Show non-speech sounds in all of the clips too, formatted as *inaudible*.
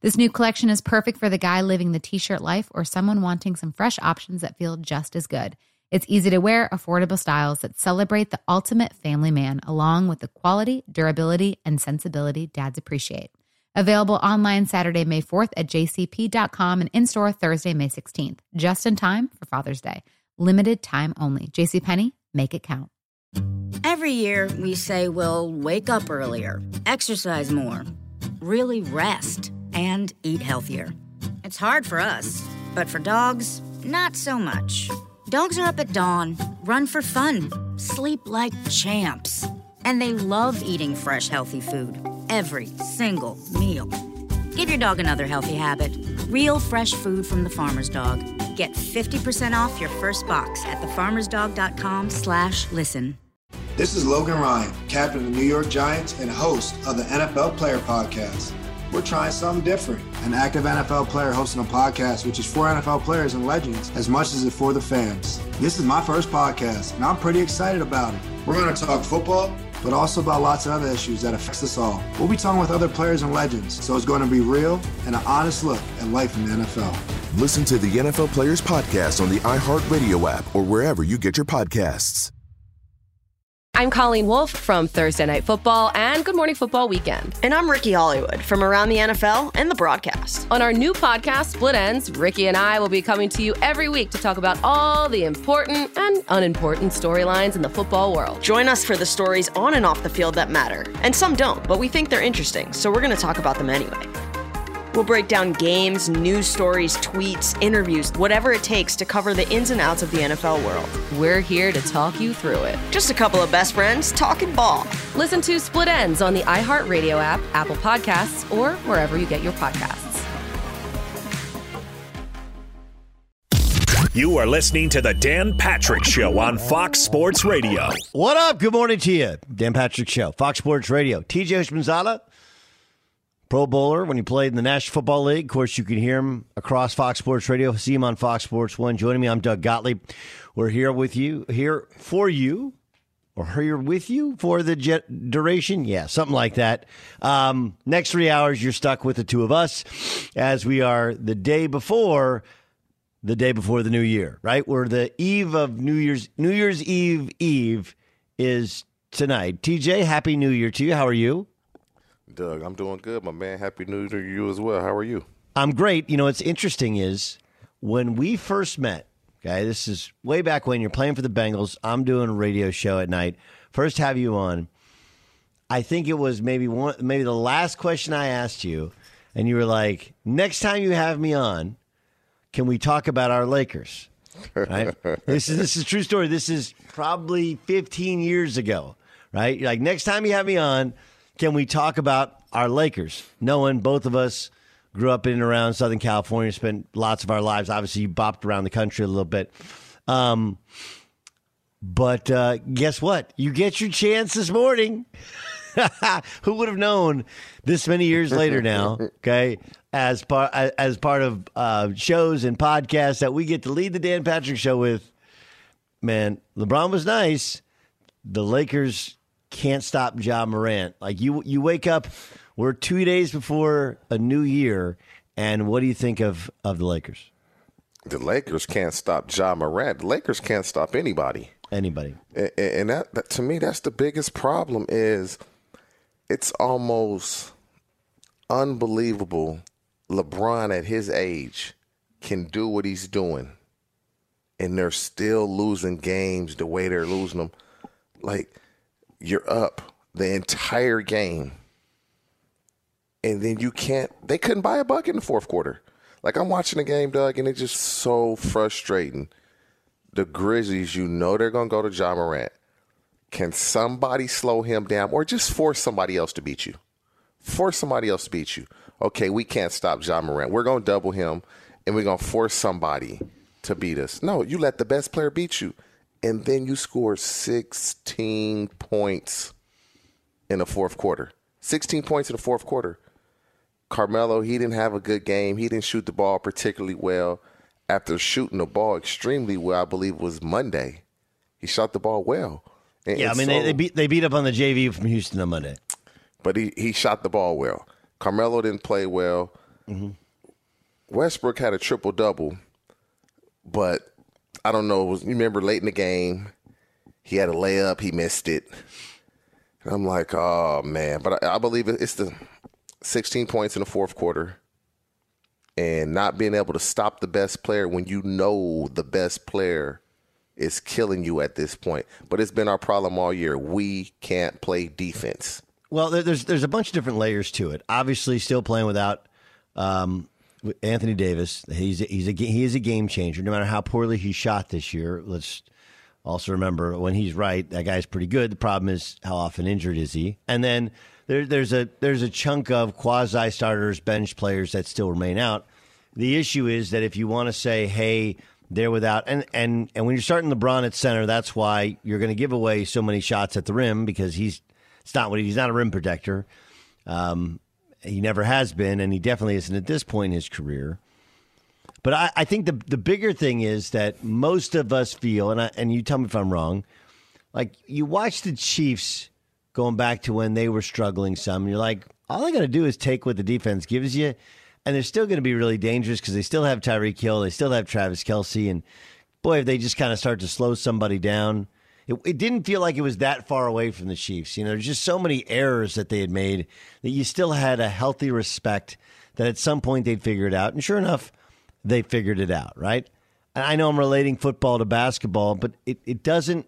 This new collection is perfect for the guy living the t shirt life or someone wanting some fresh options that feel just as good. It's easy to wear, affordable styles that celebrate the ultimate family man, along with the quality, durability, and sensibility dads appreciate. Available online Saturday, May 4th at jcp.com and in store Thursday, May 16th, just in time for Father's Day. Limited time only. JCPenney, make it count. Every year, we say we'll wake up earlier, exercise more, really rest, and eat healthier. It's hard for us, but for dogs, not so much. Dogs are up at dawn, run for fun, sleep like champs, and they love eating fresh, healthy food every single meal. Give your dog another healthy habit. Real fresh food from the farmer's dog. Get 50% off your first box at thefarmersdog.com slash listen. This is Logan Ryan, captain of the New York Giants and host of the NFL Player Podcast. We're trying something different. An active NFL player hosting a podcast, which is for NFL players and legends as much as it's for the fans. This is my first podcast, and I'm pretty excited about it. We're going to talk football, but also about lots of other issues that affects us all. We'll be talking with other players and legends, so it's going to be real and an honest look at life in the NFL. Listen to the NFL Players Podcast on the iHeartRadio app or wherever you get your podcasts. I'm Colleen Wolfe from Thursday Night Football and Good Morning Football Weekend. And I'm Ricky Hollywood from Around the NFL and the broadcast. On our new podcast, Split Ends, Ricky and I will be coming to you every week to talk about all the important and unimportant storylines in the football world. Join us for the stories on and off the field that matter. And some don't, but we think they're interesting, so we're going to talk about them anyway. We'll break down games, news stories, tweets, interviews, whatever it takes to cover the ins and outs of the NFL world. We're here to talk you through it. Just a couple of best friends talking ball. Listen to Split Ends on the iHeartRadio app, Apple Podcasts, or wherever you get your podcasts. You are listening to the Dan Patrick Show on Fox Sports Radio. What up? Good morning to you. Dan Patrick Show, Fox Sports Radio. TJ Houshmandzadeh, Pro Bowler when he played in the National Football League. Of course, you can hear him across Fox Sports Radio. See him on Fox Sports One. Joining me, I'm Doug Gottlieb. We're here with you, here for you, or here with you for the jet duration. Yeah, something like that. Um, next three hours, you're stuck with the two of us, as we are the day before the day before the new year, right? We're the eve of New Year's New Year's Eve Eve is tonight. TJ, happy New Year to you. How are you? Doug, I'm doing good, my man. Happy New Year to you as well. How are you? I'm great. You know, what's interesting is when we first met, okay, this is way back when you're playing for the Bengals. I'm doing a radio show at night. First have you on. I think it was maybe one maybe the last question I asked you, and you were like, next time you have me on, can we talk about our Lakers? Right? *laughs* this is this is a true story. This is probably 15 years ago, right? You're like next time you have me on, can we talk about our Lakers? Knowing both of us grew up in and around Southern California, spent lots of our lives. Obviously, you bopped around the country a little bit. Um, but uh, guess what? You get your chance this morning. *laughs* Who would have known this many years later now? Okay, as part as part of uh, shows and podcasts that we get to lead the Dan Patrick Show with. Man, LeBron was nice. The Lakers can't stop Ja Morant. Like you, you wake up. We're two days before a new year, and what do you think of of the Lakers? The Lakers can't stop Ja Morant. The Lakers can't stop anybody. Anybody. And, and that, that to me, that's the biggest problem. Is it's almost unbelievable. LeBron at his age can do what he's doing, and they're still losing games the way they're losing them. Like you're up the entire game, and then you can't. They couldn't buy a buck in the fourth quarter. Like I'm watching the game, Doug, and it's just so frustrating. The Grizzlies, you know they're gonna go to Ja Morant. Can somebody slow him down, or just force somebody else to beat you? Force somebody else to beat you. Okay, we can't stop Ja Morant. We're gonna double him, and we're gonna force somebody to beat us. No, you let the best player beat you, and then you score 16 points in the fourth quarter. 16 points in the fourth quarter. Carmelo, he didn't have a good game. He didn't shoot the ball particularly well. After shooting the ball extremely well, I believe it was Monday. He shot the ball well. And, yeah, I mean so- they, they beat they beat up on the JV from Houston on Monday. but he, he shot the ball well. Carmelo didn't play well. Mm-hmm. Westbrook had a triple double, but I don't know. was- You remember late in the game, he had a layup, he missed it. And I'm like, oh man! But I, I believe it's the 16 points in the fourth quarter, and not being able to stop the best player when you know the best player is killing you at this point. But it's been our problem all year. We can't play defense. Well, there's there's a bunch of different layers to it. Obviously, still playing without um, Anthony Davis. He's he's a he is a game changer. No matter how poorly he shot this year, let's also remember when he's right, that guy's pretty good. The problem is how often injured is he? And then there, there's a there's a chunk of quasi starters, bench players that still remain out. The issue is that if you want to say, hey, they're without, and and and when you're starting LeBron at center, that's why you're going to give away so many shots at the rim because he's it's not what he- he's not a rim protector. Um, he never has been, and he definitely isn't at this point in his career. But I, I think the the bigger thing is that most of us feel, and I, and you tell me if I'm wrong, like you watch the Chiefs going back to when they were struggling some, and you're like, all they got to do is take what the defense gives you, and they're still going to be really dangerous because they still have Tyreek Hill, they still have Travis Kelce, and boy, if they just kind of start to slow somebody down. It, it didn't feel like it was that far away from the Chiefs. You know, there's just so many errors that they had made that you still had a healthy respect that at some point they'd figure it out. And sure enough, they figured it out, right? And I know I'm relating football to basketball, but it, it doesn't,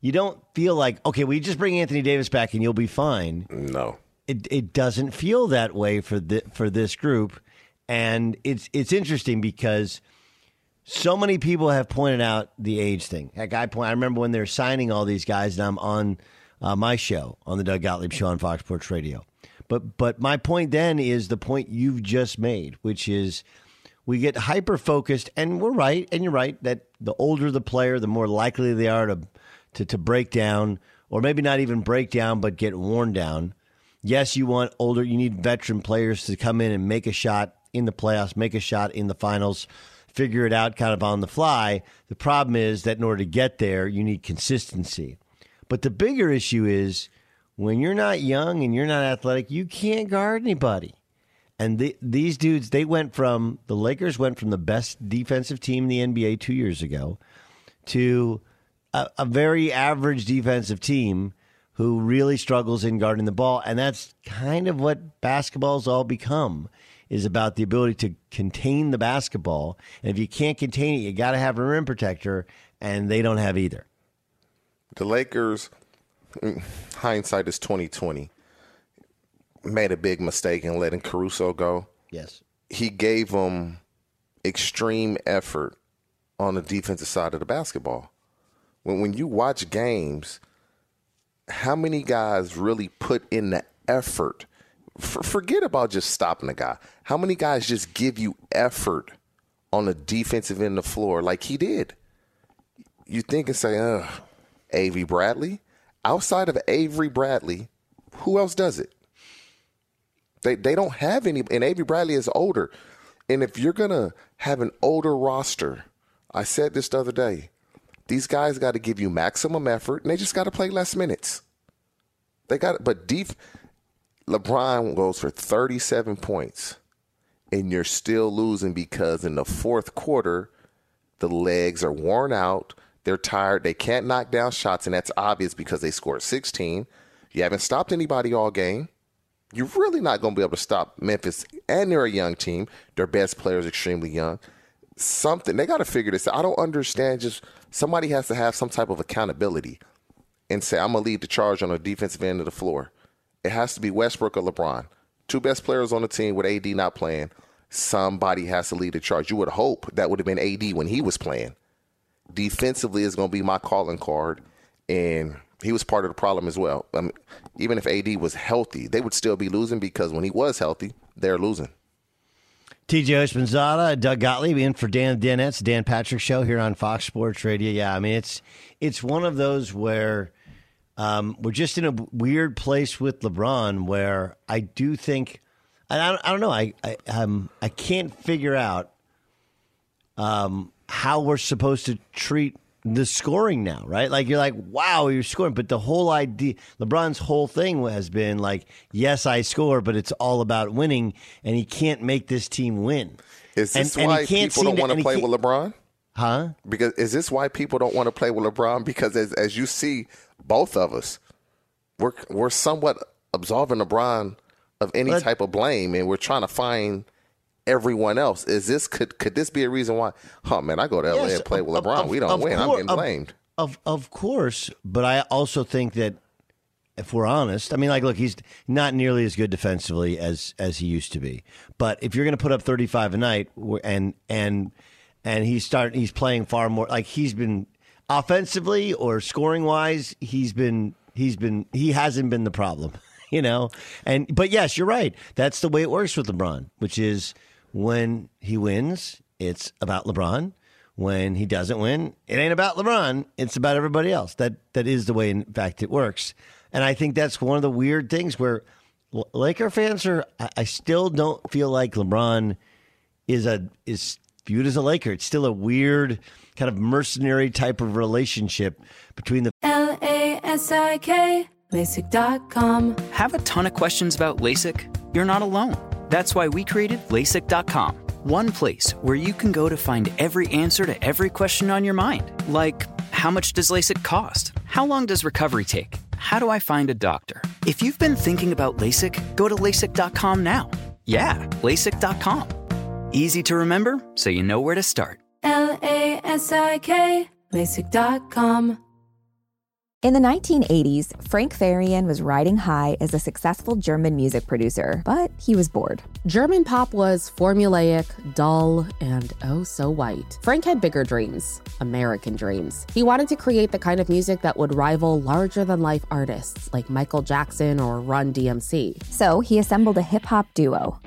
you don't feel like, okay, we just bring Anthony Davis back and you'll be fine. No. It, it doesn't feel that way for the, for this group. And it's, it's interesting because so many people have pointed out the age thing. Heck, I point. I remember when they're signing all these guys, and I'm on uh, my show on the Doug Gottlieb Show on Fox Sports Radio. But but my point then is the point you've just made, which is we get hyper focused, and we're right, and you're right that the older the player, the more likely they are to to, to break down, or maybe not even break down, but get worn down. Yes, you want older, you need veteran players to come in and make a shot in the playoffs, make a shot in the finals, figure it out kind of on the fly. The problem is that in order to get there, you need consistency. But the bigger issue is when you're not young and you're not athletic, you can't guard anybody. And the, these dudes, they went from the Lakers went from the best defensive team in the NBA two years ago to a, a very average defensive team who really struggles in guarding the ball. And that's kind of what basketball's all become is about the ability to contain the basketball. And if you can't contain it, you got to have a rim protector, and they don't have either. The Lakers, mm, hindsight is twenty twenty, made a big mistake in letting Caruso go. Yes, he gave them extreme effort on the defensive side of the basketball. When when you watch games, how many guys really put in the effort? For, forget about just stopping the guy. How many guys just give you effort on the defensive end of the floor like he did? You think and say, "Ugh." Avery Bradley. Outside of Avery Bradley, who else does it? They they don't have any and Avery Bradley is older. And if you're gonna have an older roster, I said this the other day, these guys got to give you maximum effort and they just got to play less minutes. They got but deep LeBron goes for 37 points and you're still losing because in the fourth quarter the legs are worn out they're tired. They can't knock down shots, and that's obvious because they scored 16. You haven't stopped anybody all game. You're really not going to be able to stop Memphis, and they're a young team. Their best player is extremely young. Something they got to figure this out. I don't understand. Just somebody has to have some type of accountability and say, "I'm gonna lead the charge on the defensive end of the floor." It has to be Westbrook or LeBron, two best players on the team with AD not playing. Somebody has to lead the charge. You would hope that would have been AD when he was playing defensively is going to be my calling card, and he was part of the problem as well. I mean, even if AD was healthy, they would still be losing because when he was healthy, they're losing. TJ Houshmandzadeh, Doug Gottlieb in for Dan Danette's Dan Patrick Show here on Fox Sports Radio. Yeah, I mean it's it's one of those where um, we're just in a weird place with LeBron where I do think I don't, I don't know I I um, I can't figure out um, how we're supposed to treat the scoring now, right? Like you're like, wow, you're scoring, but the whole idea, LeBron's whole thing has been like, yes, I score, but it's all about winning, and he can't make this team win. Is this and, why and people don't want to play with LeBron? Huh? Because is this why people don't want to play with LeBron? Because as as you see, both of us, we're we're somewhat absolving LeBron of any But- type of blame, and we're trying to find everyone else. Is this could could this be a reason why? Oh man, I go to LA Yes, and play with of- LeBron. of- we don't win. I'm getting blamed. Of of course, but I also think that if we're honest, I mean, like, look, he's not nearly as good defensively as as he used to be. But if you're going to put up 35 a night, and and and he's start he's playing far more like he's been offensively or scoring wise, he's been he's been he hasn't been the problem, *laughs* you know. And but yes, you're right. That's the way it works with LeBron, which is when he wins, it's about LeBron. When he doesn't win, it ain't about LeBron. It's about everybody else. That that is the way, in fact, it works. And I think that's one of the weird things where Laker fans are. I still don't feel like LeBron is a is viewed as a Laker. It's still a weird kind of mercenary type of relationship between the L A S I K, LASIK.com. Have a ton of questions about LASIK? You're not alone. That's why we created LASIK.com. One place where you can go to find every answer to every question on your mind. Like, how much does LASIK cost? How long does recovery take? How do I find a doctor? If you've been thinking about LASIK, go to LASIK.com now. Yeah, LASIK.com. Easy to remember, so you know where to start. L A S I K, LASIK.com. In the 1980s, Frank Farian was riding high as a successful German music producer, but he was bored. German pop was formulaic, dull, and oh so white. Frank had bigger dreams, American dreams. He wanted to create the kind of music that would rival larger than life artists like Michael Jackson or Run DMC. So he assembled a hip hop duo,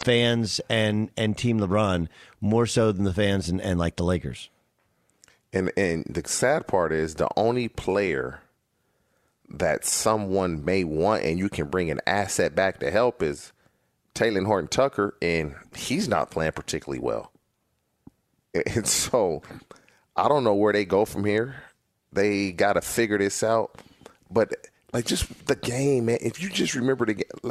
Fans and and Team LeBron more so than the fans and, and like the Lakers. And and the sad part is the only player that someone may want and you can bring an asset back to help is Talen Horton Tucker, and he's not playing particularly well. *laughs* And so I don't know where they go from here. They got to figure this out. But like just the game, man. If you just remember the game,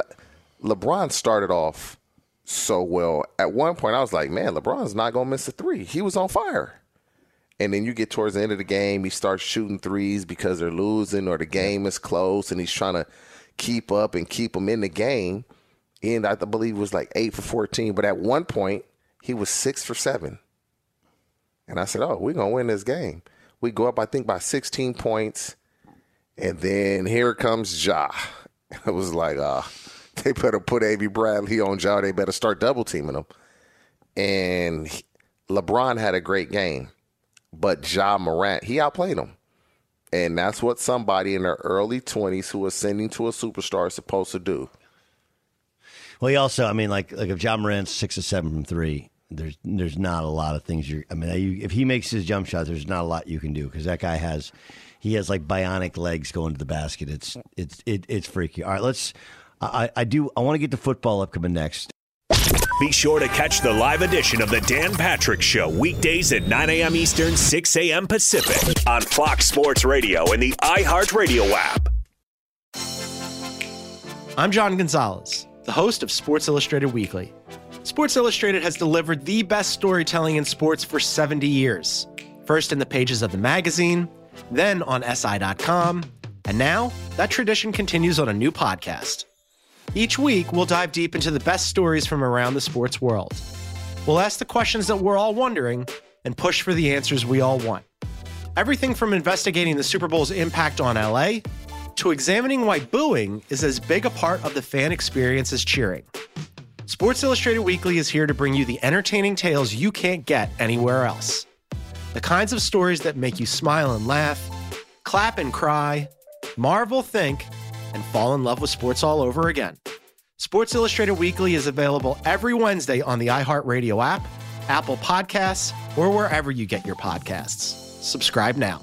LeBron started off so well. At one point, I was like, man, LeBron's not gonna miss a three. He was on fire. And then you get towards the end of the game, he starts shooting threes because they're losing or the game is close, and he's trying to keep up and keep them in the game. And I believe it was like eight for fourteen. But at one point, he was six for seven. And I said, "Oh, we're gonna win this game." We go up, I think, by 16 points, and then here comes Ja. *laughs* It was like, uh, *laughs* they better put Avery Bradley on Ja. They better start double teaming him. And LeBron had a great game, but Ja Morant he outplayed him, and that's what somebody in their early 20s who ascending to a superstar is supposed to do. Well, he also, I mean, like like if Ja Morant's six or seven from three, there's there's not a lot of things you're. I mean, you, if he makes his jump shot, there's not a lot you can do because that guy has he has like bionic legs going to the basket. It's it's it, it's freaky. All right, let's. I, I do. I want to get to football upcoming next. Be sure to catch the live edition of the Dan Patrick Show weekdays at 9 a.m. Eastern, 6 a.m. Pacific on Fox Sports Radio and the iHeartRadio app. I'm John Gonzalez, the host of Sports Illustrated Weekly. Sports Illustrated has delivered the best storytelling in sports for 70 years. First in the pages of the magazine, then on SI.com, and now that tradition continues on a new podcast. Each week, we'll dive deep into the best stories from around the sports world. We'll ask the questions that we're all wondering and push for the answers we all want. Everything from investigating the Super Bowl's impact on LA to examining why booing is as big a part of the fan experience as cheering. Sports Illustrated Weekly is here to bring you the entertaining tales you can't get anywhere else. The kinds of stories that make you smile and laugh, clap and cry, marvel, think, and fall in love with sports all over again. Sports Illustrated Weekly is available every Wednesday on the iHeartRadio app, Apple Podcasts, or wherever you get your podcasts. Subscribe now.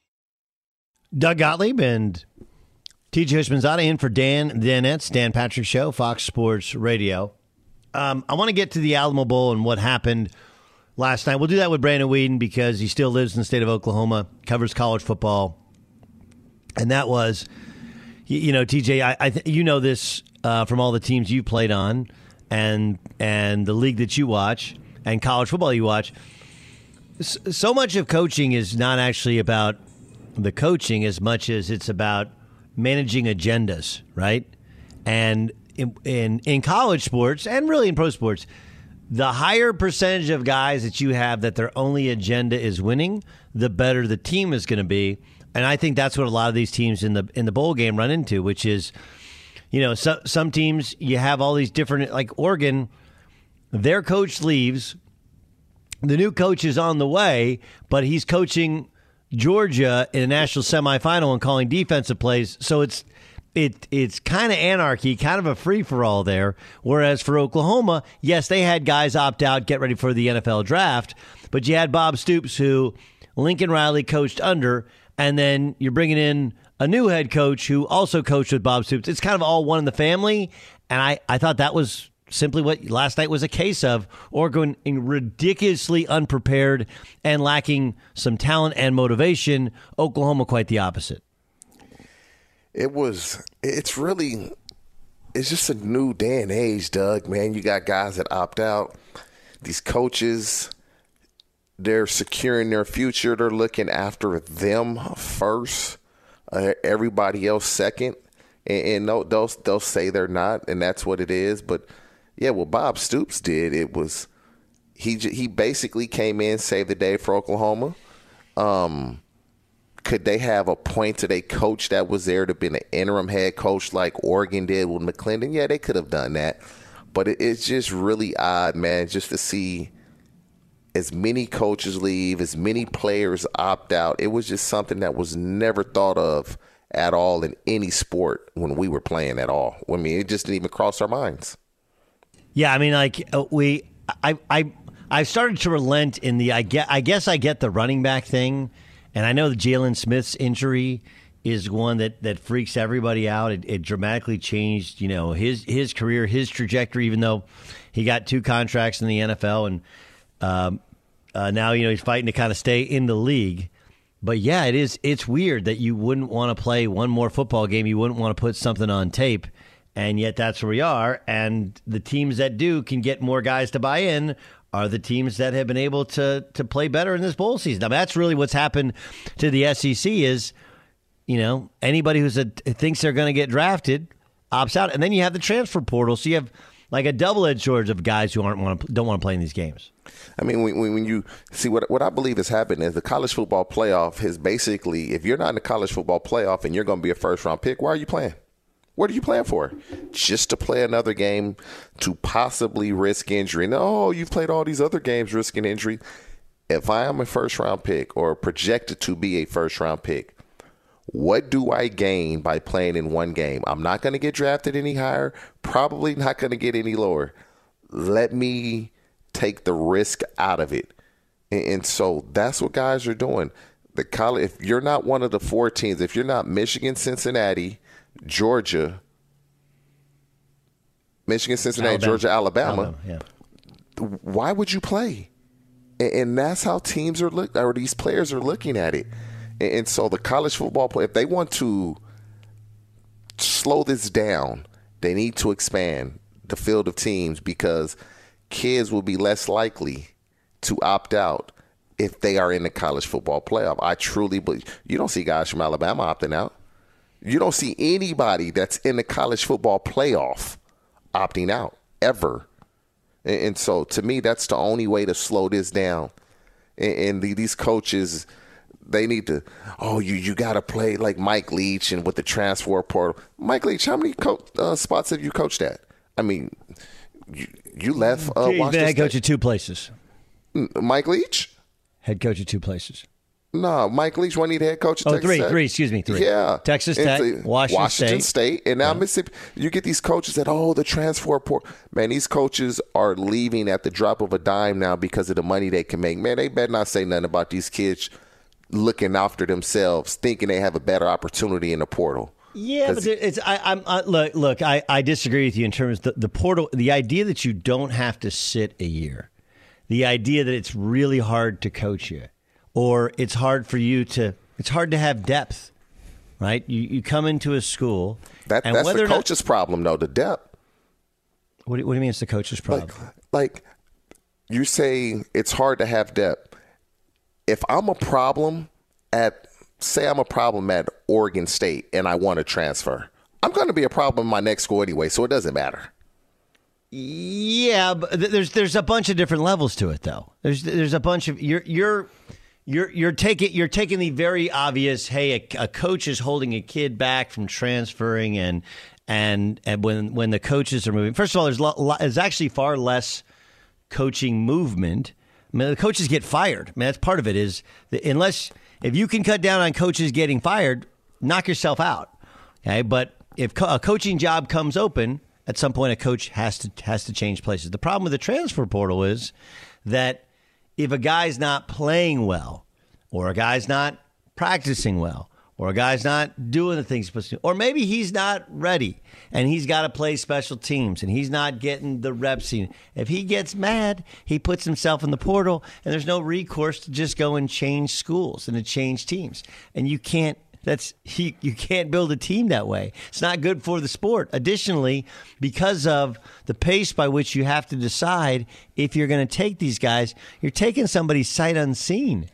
Doug Gottlieb and TJ Houshmandzadeh in for Dan Danette's Dan Patrick Show, Fox Sports Radio. Um, I want to get to the Alamo Bowl and what happened last night. We'll do that with Brandon Weeden because he still lives in the state of Oklahoma, covers college football, and that was, you, you know, TJ. I, I th- you know this uh, from all the teams you played on, and and the league that you watch, and college football you watch. So much of coaching is not actually about the coaching as much as it's about managing agendas, right? And in, in, in college sports and really in pro sports, the higher percentage of guys that you have that their only agenda is winning, the better the team is going to be. And I think that's what a lot of these teams in the in the bowl game run into, which is, you know, so, some teams you have all these different like Oregon, their coach leaves, the new coach is on the way, but he's coaching Georgia in a national semifinal and calling defensive plays. So it's it it's kind of anarchy, kind of a free for all there. Whereas for Oklahoma, yes, they had guys opt out, get ready for the NFL draft, but you had Bob Stoops, who Lincoln Riley coached under, and then you're bringing in a new head coach who also coached with Bob Stoops. It's kind of all one in the family, and I I thought that was simply what last night was a case of Oregon ridiculously unprepared and lacking some talent and motivation. Oklahoma quite the opposite. It was. It's really. It's just a new day and age, Doug. Man, you got guys that opt out. These coaches, they're securing their future. They're looking after them first. Uh, everybody else second. And, and no, they'll they'll say they're not, and that's what it is. But yeah, what Bob Stoops did, it was he he basically came in, saved the day for Oklahoma. Um, could they have appointed a coach that was there to be an interim head coach like Oregon did with McClendon? Yeah, they could have done that. But it, it's just really odd, man, just to see as many coaches leave, as many players opt out. It was just something that was never thought of at all in any sport when we were playing at all. I mean, it just didn't even cross our minds. Yeah, I mean, like uh, we, I, I, I've started to relent in the. I get, I guess, I get the running back thing and I know the Jaylon Smith's injury is one that, that freaks everybody out. It, it, dramatically changed, you know, his his career, his trajectory. Even though he got two contracts in the NFL, and um, uh, now you know he's fighting to kind of stay in the league. But yeah, it is. It's weird that you wouldn't want to play one more football game. You wouldn't want to put something on tape, and yet that's where we are. And the teams that do can get more guys to buy in are the teams that have been able to to play better in this bowl season. Now that's really what's happened to the SEC is, you know, anybody who's a, thinks they're going to get drafted opts out, and then you have the transfer portal, so you have like a double edged sword of guys who aren't want don't want to play in these games. I mean, when, when you see what what I believe has happened is the college football playoff has basically, if you're not in the college football playoff and you're going to be a first round pick, why are you playing? What are you playing for? Just to play another game to possibly risk injury. No, oh, you've played all these other games risking injury. If I am a first round pick or projected to be a first round pick, what do I gain by playing in one game? I'm not going to get drafted any higher, probably not going to get any lower. Let me take the risk out of it. And, so that's what guys are doing. The college, if you're not one of the four teams, if you're not Michigan, Cincinnati, Georgia, Michigan, Cincinnati, Alabama. Georgia, Alabama, Alabama yeah. why would you play? And, and, that's how teams are look or these players are looking at it. And, and so the college football play, if they want to slow this down, they need to expand the field of teams because kids will be less likely to opt out if they are in the college football playoff. I truly believe you don't see guys from Alabama opting out. You don't see anybody that's in the college football playoff opting out ever. And, and so to me, that's the only way to slow this down. And, and the, these coaches, they need to. Oh, you you got to play like Mike Leach and with the transfer portal. Mike Leach, how many co- uh, spots have you coached at? I mean, you, you left. Uh, Washington head coach at two places. Mike Leach. Head coach at two places. No, Mike Leach wasn't the head coach. At Oh, Texas three, Tech. three, excuse me, three. Yeah, Texas Tech, so- Washington State. and now Mississippi. You get these coaches that oh the transfer port. Man, these coaches are leaving at the drop of a dime now because of the money they can make. Man, they better not say nothing about these kids looking after themselves, thinking they have a better opportunity in the portal. Yeah, but it's I, I'm I, look look I, I disagree with you in terms of the, the portal. The idea that you don't have to sit a year, the idea that it's really hard to coach you, or it's hard for you to it's hard to have depth, right? You you come into a school that and that's the or not- coach's problem, though. The depth. what, do, what do you mean it's the coach's problem? like you say it's hard to have depth. If I'm a problem at say I'm a problem at Oregon State and I want to transfer, I'm going to be a problem in my next school anyway, so it doesn't matter. Yeah, but there's there's a bunch of different levels to it though. There's there's a bunch of you're you're you're you're taking you're taking the very obvious. Hey, a, a coach is holding a kid back from transferring, and and and when when the coaches are moving. First of all, there's lo, lo, there's actually far less coaching movement. I mean, the coaches get fired. I mean, that's part of it. Is unless if you can cut down on coaches getting fired, knock yourself out. Okay, but if co- a coaching job comes open, at some point a coach has to has to change places. The problem with the transfer portal is that if a guy's not playing well, or a guy's not practicing well, or a guy's not doing the things he's supposed to or maybe he's not ready and he's got to play special teams and he's not getting the reps. in. If he gets mad, he puts himself in the portal and there's no recourse to just go and change schools and to change teams. And you can't that's he, you can't build a team that way. It's not good for the sport. Additionally, because of the pace by which you have to decide if you're going to take these guys, you're taking somebody sight unseen.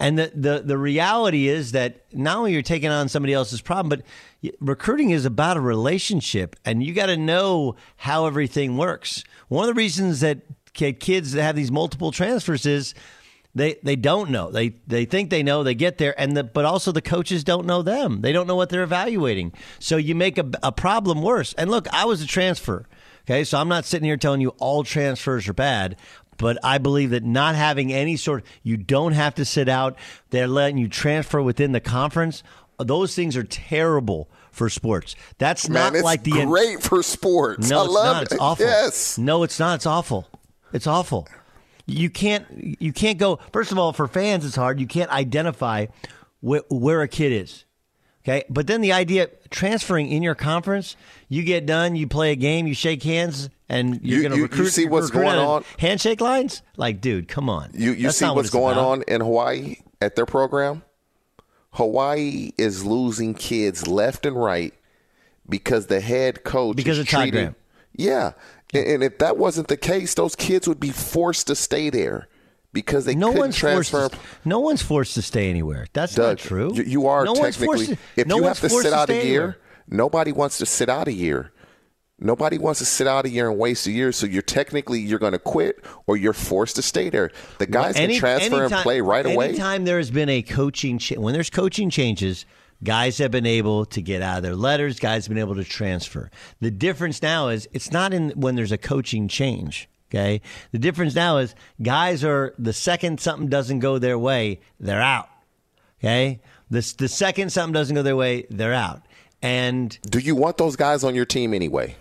And the, the, the reality is that not only you're taking on somebody else's problem, but recruiting is about a relationship, and you got to know how everything works. One of the reasons that kids that have these multiple transfers is they they don't know. They they think they know. They get there, and the, but also the coaches don't know them. They don't know what they're evaluating. So you make a, a problem worse. And look, I was a transfer. Okay, so I'm not sitting here telling you all transfers are bad, but I believe that not having any sort, you don't have to sit out. They're letting you transfer within the conference. Those things are terrible for sports. That's Man, not like the great for sports. no, I it's love not. it. It's awful. Yes. No, it's not. It's awful. It's awful. You can't. You can't go. First of all, for fans, it's hard. You can't identify wh- where a kid is. Okay, but then the idea transferring in your conference, you get done, you play a game, you shake hands, and you're You- going to you- you recruit. see what's going on? Handshake lines, like, dude, come on. You you That's see what what's going about. on in Hawaii at their program? Hawaii is losing kids left and right because the head coach Because is of Todd Graham. Yeah. And, if that wasn't the case, those kids would be forced to stay there because they No couldn't one's forced. transfer. To, no one's forced to stay anywhere. That's Doug, not true. You, you are no technically. forced to- if no you have to forced sit out a year, anywhere. nobody wants to sit out a year. Nobody wants to sit out a year and waste a year. So you're technically you're going to quit or you're forced to stay there. The guys Any- can transfer and play right away. Anytime there has been a coaching, cha- when there's coaching changes, guys have been able to get out of their letters. Guys have been able to transfer. The difference now is it's not in when there's a coaching change. Okay, the difference now is guys are the second something doesn't go their way, they're out. Okay, the the second something doesn't go their way, they're out. And do you want those guys on your team anyway?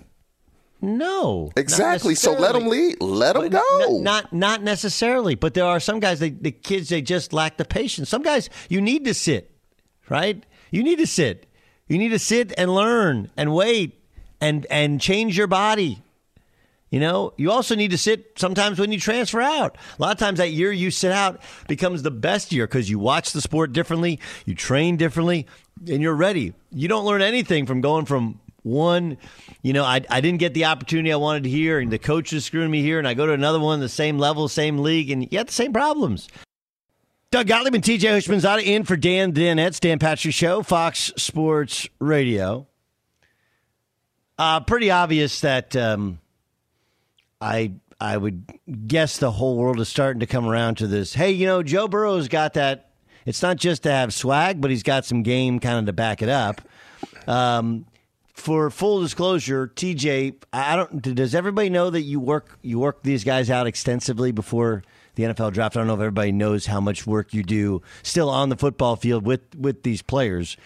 No, Exactly. So let them lead. Let them go. n- Not not necessarily, but there are some guys. They, the kids they just lack the patience. Some guys you need to sit, right? You need to sit. You need to sit and learn and wait and and change your body. You know, you also need to sit sometimes when you transfer out. A lot of times that year you sit out becomes the best year because you watch the sport differently, you train differently, and you're ready. You don't learn anything from going from one, you know, I, I didn't get the opportunity I wanted here, and the coach is screwing me here, and I go to another one, the same level, same league, and you have the same problems. Doug Gottlieb and TJ Houshmandzadeh in for Dan Danette, Dan Patrick Show, Fox Sports Radio. Uh, pretty obvious that um, I I would guess the whole world is starting to come around to this. Hey, you know, Joe Burrow's got that. It's not just to have swag, but he's got some game kind of to back it up. Um, for full disclosure, TJ, I don't. Does everybody know that you work you work these guys out extensively before the NFL draft? I don't know if everybody knows how much work you do still on the football field with with these players.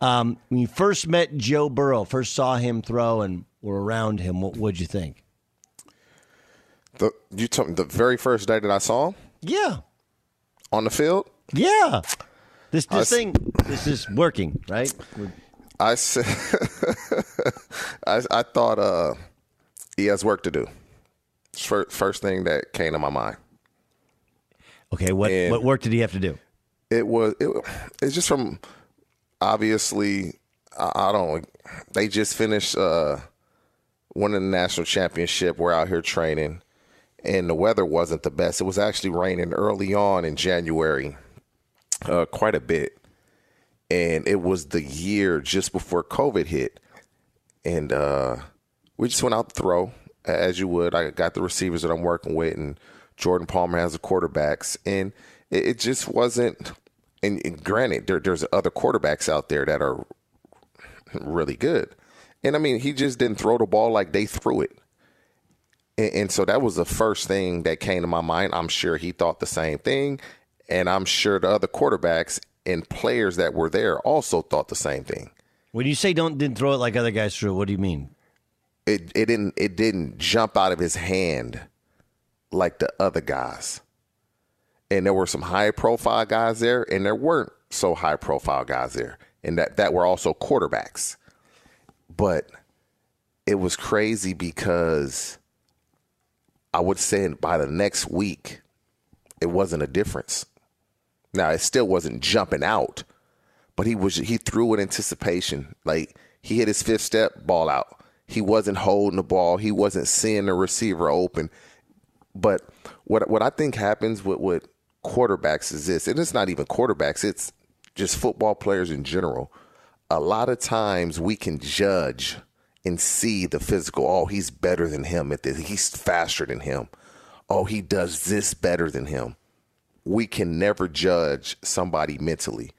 Um, when you first met Joe Burrow, first saw him throw and were around him, what would you think? The you told me the very first day that I saw him. Yeah. On the field. Yeah. This this thing this is working, right? We're, I said, *laughs* I, I thought uh, he has work to do. First, first thing that came to my mind. Okay, what and what work did he have to do? It was it, it's just from obviously I, I don't. They just finished uh, winning the national championship. We're out here training, and the weather wasn't the best. It was actually raining early on in January, uh, quite a bit and it was the year just before COVID hit, and uh, we just went out to throw as you would. I got the receivers that I'm working with, and Jordan Palmer has the quarterbacks, and it, it just wasn't. And, and granted, there, there's other quarterbacks out there that are really good, and I mean, he just didn't throw the ball like they threw it. And, and so that was the first thing that came to my mind. I'm sure he thought the same thing, and I'm sure the other quarterbacks and players that were there also thought the same thing. When you say don't didn't throw it like other guys threw what do you mean? It it didn't it didn't jump out of his hand like the other guys. And there were some high profile guys there, and there weren't so high profile guys there, and that that were also quarterbacks. But it was crazy because I would say by the next week, it wasn't a difference. Now it still wasn't jumping out, but he was he threw with anticipation. Like he hit his fifth step, ball out. He wasn't holding the ball. He wasn't seeing the receiver open. But what what I think happens with with quarterbacks is this, and it's not even quarterbacks. It's just football players in general. A lot of times we can judge and see the physical. Oh, he's better than him at this. He's faster than him. Oh, he does this better than him we can never judge somebody mentally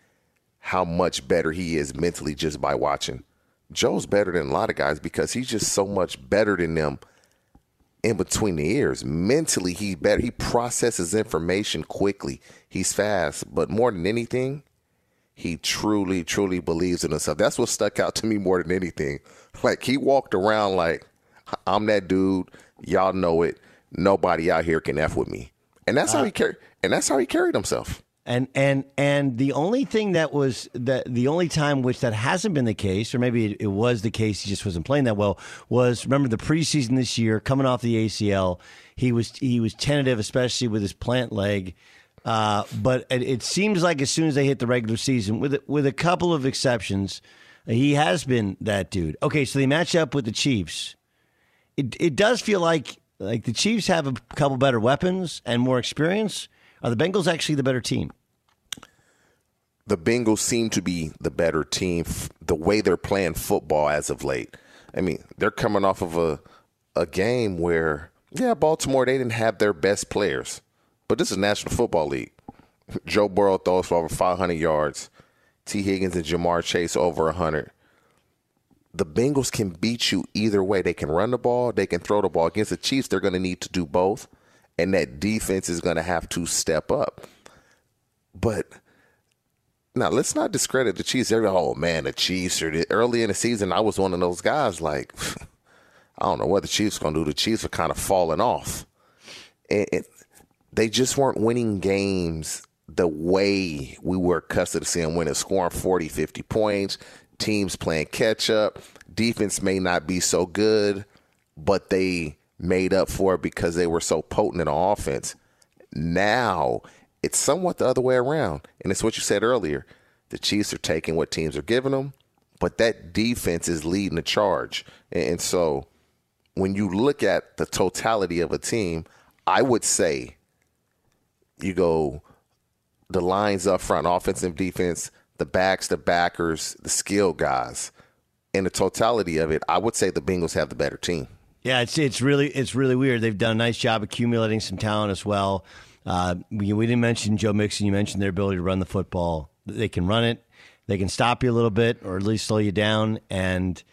how much better he is mentally just by watching. Joe's better than a lot of guys because he's just so much better than them in between the ears. Mentally, he's better. He processes information quickly. He's fast, but more than anything, he truly, truly believes in himself. That's what stuck out to me more than anything. Like he walked around like, I'm that dude. Y'all know it. Nobody out here can f with me, and that's uh, how he carried and that's how he carried himself. And and and the only thing that was that the only time which that hasn't been the case, or maybe it, it, was the case, he just wasn't playing that well. Was remember the preseason this year, coming off the ACL, he was he was tentative, especially with his plant leg. Uh, but it, it, seems like as soon as they hit the regular season, with with a couple of exceptions, he has been that dude. Okay, so they match up with the Chiefs. It it does feel like like the Chiefs have a couple better weapons and more experience are the Bengals actually the better team? The Bengals seem to be the better team. The way they're playing football as of late. I mean, they're coming off of a a game where yeah, Baltimore they didn't have their best players, but this is National Football League. *laughs* Joe Burrow throws for over 500 yards. Tee Higgins and Ja'Marr Chase over 100. The Bengals can beat you either way. They can run the ball, they can throw the ball. Against the Chiefs, they're going to need to do both and that defense is going to have to step up. But now let's not discredit the Chiefs. Every oh man, the Chiefs are early in the season. I was one of those guys like *laughs* I don't know what the Chiefs to do. The Chiefs are kind of falling off, and, and they just weren't winning games the way we were accustomed to seeing winning, scoring 40, 50 points, teams playing catch up. Defense may not be so good, but they made up for it because they were so potent in offense. Now it's somewhat the other way around. And it's what you said earlier. The Chiefs are taking what teams are giving them, but that defense is leading the charge. And so when you look at the totality of a team, I would say you go the lines up front, offensive defense, the backs, the backers, the skill guys. In the totality of it, I would say the Bengals have the better team. Yeah, it's it's really it's really weird. They've done a nice job accumulating some talent as well. Uh, we, we didn't mention Joe Mixon. You mentioned their ability to run the football. They can run it. They can stop you a little bit, or at least slow you down. And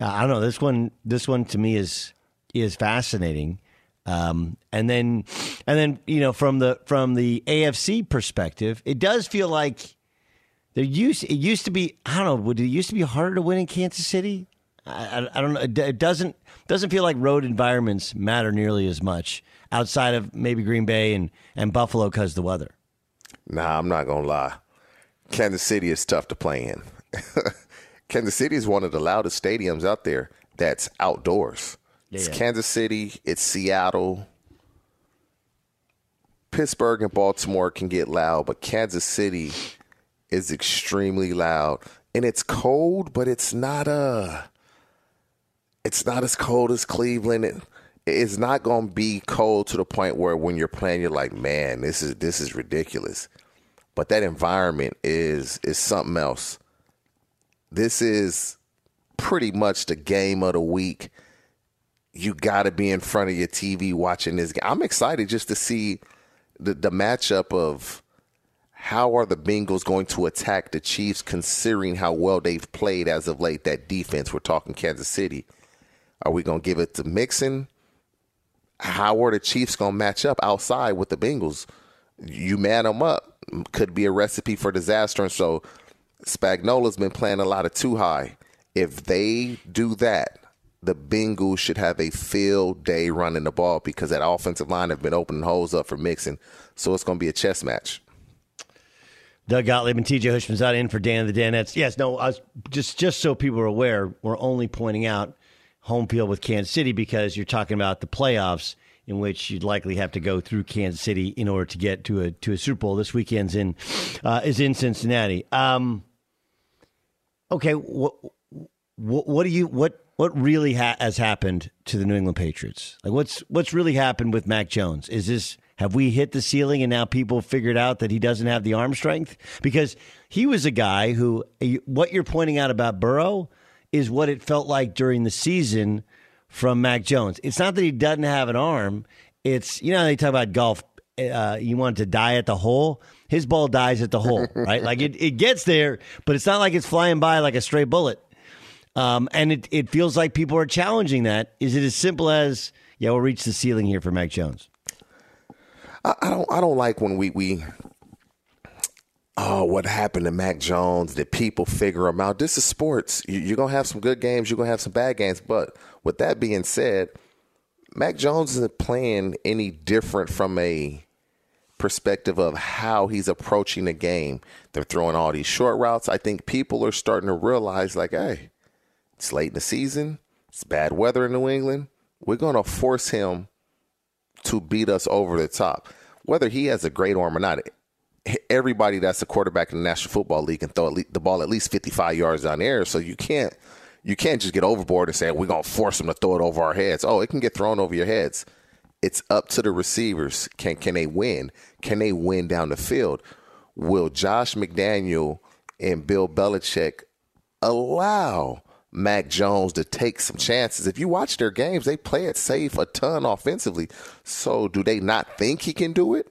uh, I don't know. This one, this one to me is is fascinating. Um, and then, and then you know, from the from the AFC perspective, it does feel like there used it used to be. I don't know. Would it used to be harder to win in Kansas City? I, I, I don't know. It doesn't doesn't feel like road environments matter nearly as much outside of maybe Green Bay and and Buffalo because the weather. Nah, I'm not gonna lie. Kansas City is tough to play in. *laughs* Kansas City is one of the loudest stadiums out there that's outdoors. Yeah, it's yeah. Kansas City, it's Seattle. Pittsburgh and Baltimore can get loud, but Kansas City is extremely loud. And it's cold, but it's not uh it's not as cold as Cleveland. It, it's not going to be cold to the point where when you're playing you're like, "Man, this is this is ridiculous." But that environment is is something else. This is pretty much the game of the week. You got to be in front of your TV watching this game. I'm excited just to see the the matchup of how are the Bengals going to attack the Chiefs considering how well they've played as of late that defense we're talking Kansas City. Are we going to give it to Mixon? How are the Chiefs going to match up outside with the Bengals? You man them up could be a recipe for disaster. And so Spagnuolo's been playing a lot of two high. If they do that, the Bengals should have a field day running the ball because that offensive line have been opening holes up for Mixon. So it's going to be a chess match. Doug Gottlieb and TJ Houshmandzadeh for Dan the Danettes. Yes, no, was just just so people are aware, we're only pointing out home field with Kansas City because you're talking about the playoffs in which you'd likely have to go through Kansas City in order to get to a to a Super Bowl. This weekend's in uh, is in Cincinnati. Um, okay, what, what what do you what what really ha- has happened to the New England Patriots? Like what's what's really happened with Mac Jones? Is this have we hit the ceiling and now people figured out that he doesn't have the arm strength? Because he was a guy who what you're pointing out about Burrow is what it felt like during the season from Mac Jones. It's not that he doesn't have an arm. It's you know they talk about golf. Uh, you want to die at the hole. His ball dies at the hole, *laughs* right? like it, it gets there, but it's not like it's flying by like a stray bullet. Um, and it, it feels like people are challenging that. Is it as simple as yeah, we'll reach the ceiling here for Mac Jones? I, I don't I don't like when we we oh what happened to Mac Jones? Did people figure him out? This is sports. You, you're gonna have some good games. You're gonna have some bad games. But with that being said, Mac Jones isn't playing any different from a perspective of how he's approaching the game. They're throwing all these short routes. I think people are starting to realize, like, hey, it's late in the season. It's bad weather in New England. We're going to force him to beat us over the top. Whether he has a great arm or not, everybody that's a quarterback in the National Football League can throw the ball at least 55 yards down the air. So you can't you can't just get overboard and say we're going to force them to throw it over our heads. Oh, it can get thrown over your heads. It's up to the receivers. Can can they win? Can they win down the field? Will Josh McDaniel and Bill Belichick allow Mac Jones to take some chances? If you watch their games, they play it safe a ton offensively. So do they not think he can do it?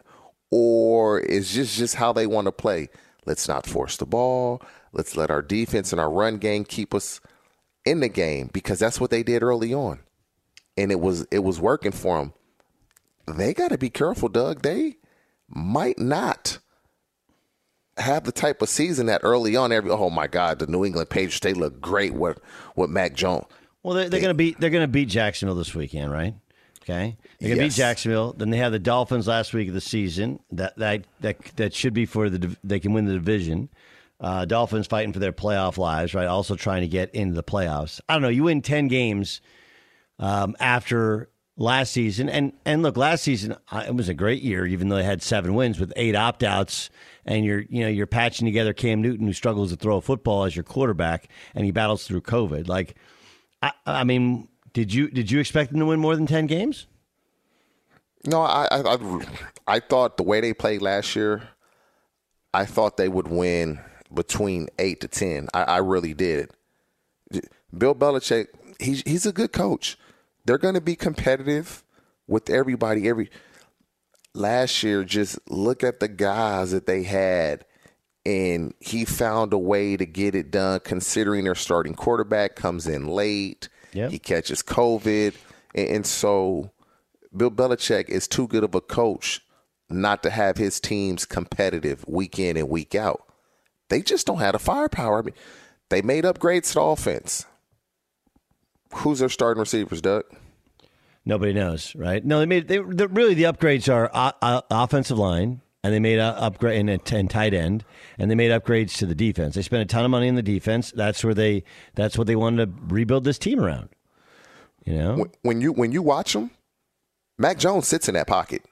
Or is just just how they want to play? Let's not force the ball. Let's let our defense and our run game keep us in the game because that's what they did early on. And it was it was working for them they got to be careful, Doug. They might not have the type of season that early on. Every oh my God, the New England Patriots they look great with with Mac Jones. Well, they're, they're going to beat they're going to beat Jacksonville this weekend, right? Okay, they're going to Yes. beat Jacksonville. Then they have the Dolphins last week of the season. That that that that should be for the they can win the division. Uh, Dolphins fighting for their playoff lives, right? Also trying to get into the playoffs. I don't know. You win ten games um, after last season. And and look, last season uh, it was a great year, even though they had seven wins with eight opt outs. And you're you know you're patching together Cam Newton, who struggles to throw a football as your quarterback, and he battles through COVID. Like, I, I mean, did you did you expect them to win more than ten games? No, I, I I I thought the way they played last year, I thought they would win between eight to ten. I, I really did. Bill Belichick, he's he's a good coach. They're going to be competitive with everybody. Every last year, just look at the guys that they had, and he found a way to get it done. Considering their starting quarterback comes in late, Yep. he catches COVID, and, and so Bill Belichick is too good of a coach not to have his teams competitive week in and week out. They just don't have the firepower. I mean, they made upgrades to the offense. Who's their starting receivers, Doug? Nobody knows, right? No, they made they the, really the upgrades are uh, uh, offensive line, and they made a upgrade in tight end, and they made upgrades to the defense. They spent a ton of money in the defense. That's where they that's what they wanted to rebuild this team around. You know, when, when you when you watch them, Mac Jones sits in that pocket.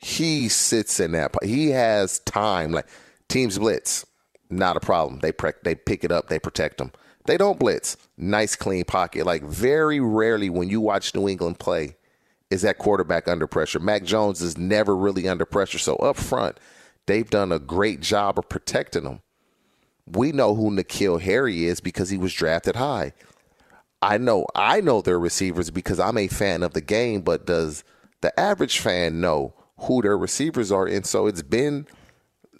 He sits in that. po- He has time. Like teams blitz, not a problem. They pre- they pick it up. They protect them. They don't blitz. Nice clean pocket. Like very rarely when you watch New England play, is that quarterback under pressure. Mac Jones is never really under pressure. So up front, they've done a great job of protecting him. We know who N'Keal Harry is because he was drafted high. I know I know their receivers because I'm a fan of the game, but does the average fan know who their receivers are? And so it's been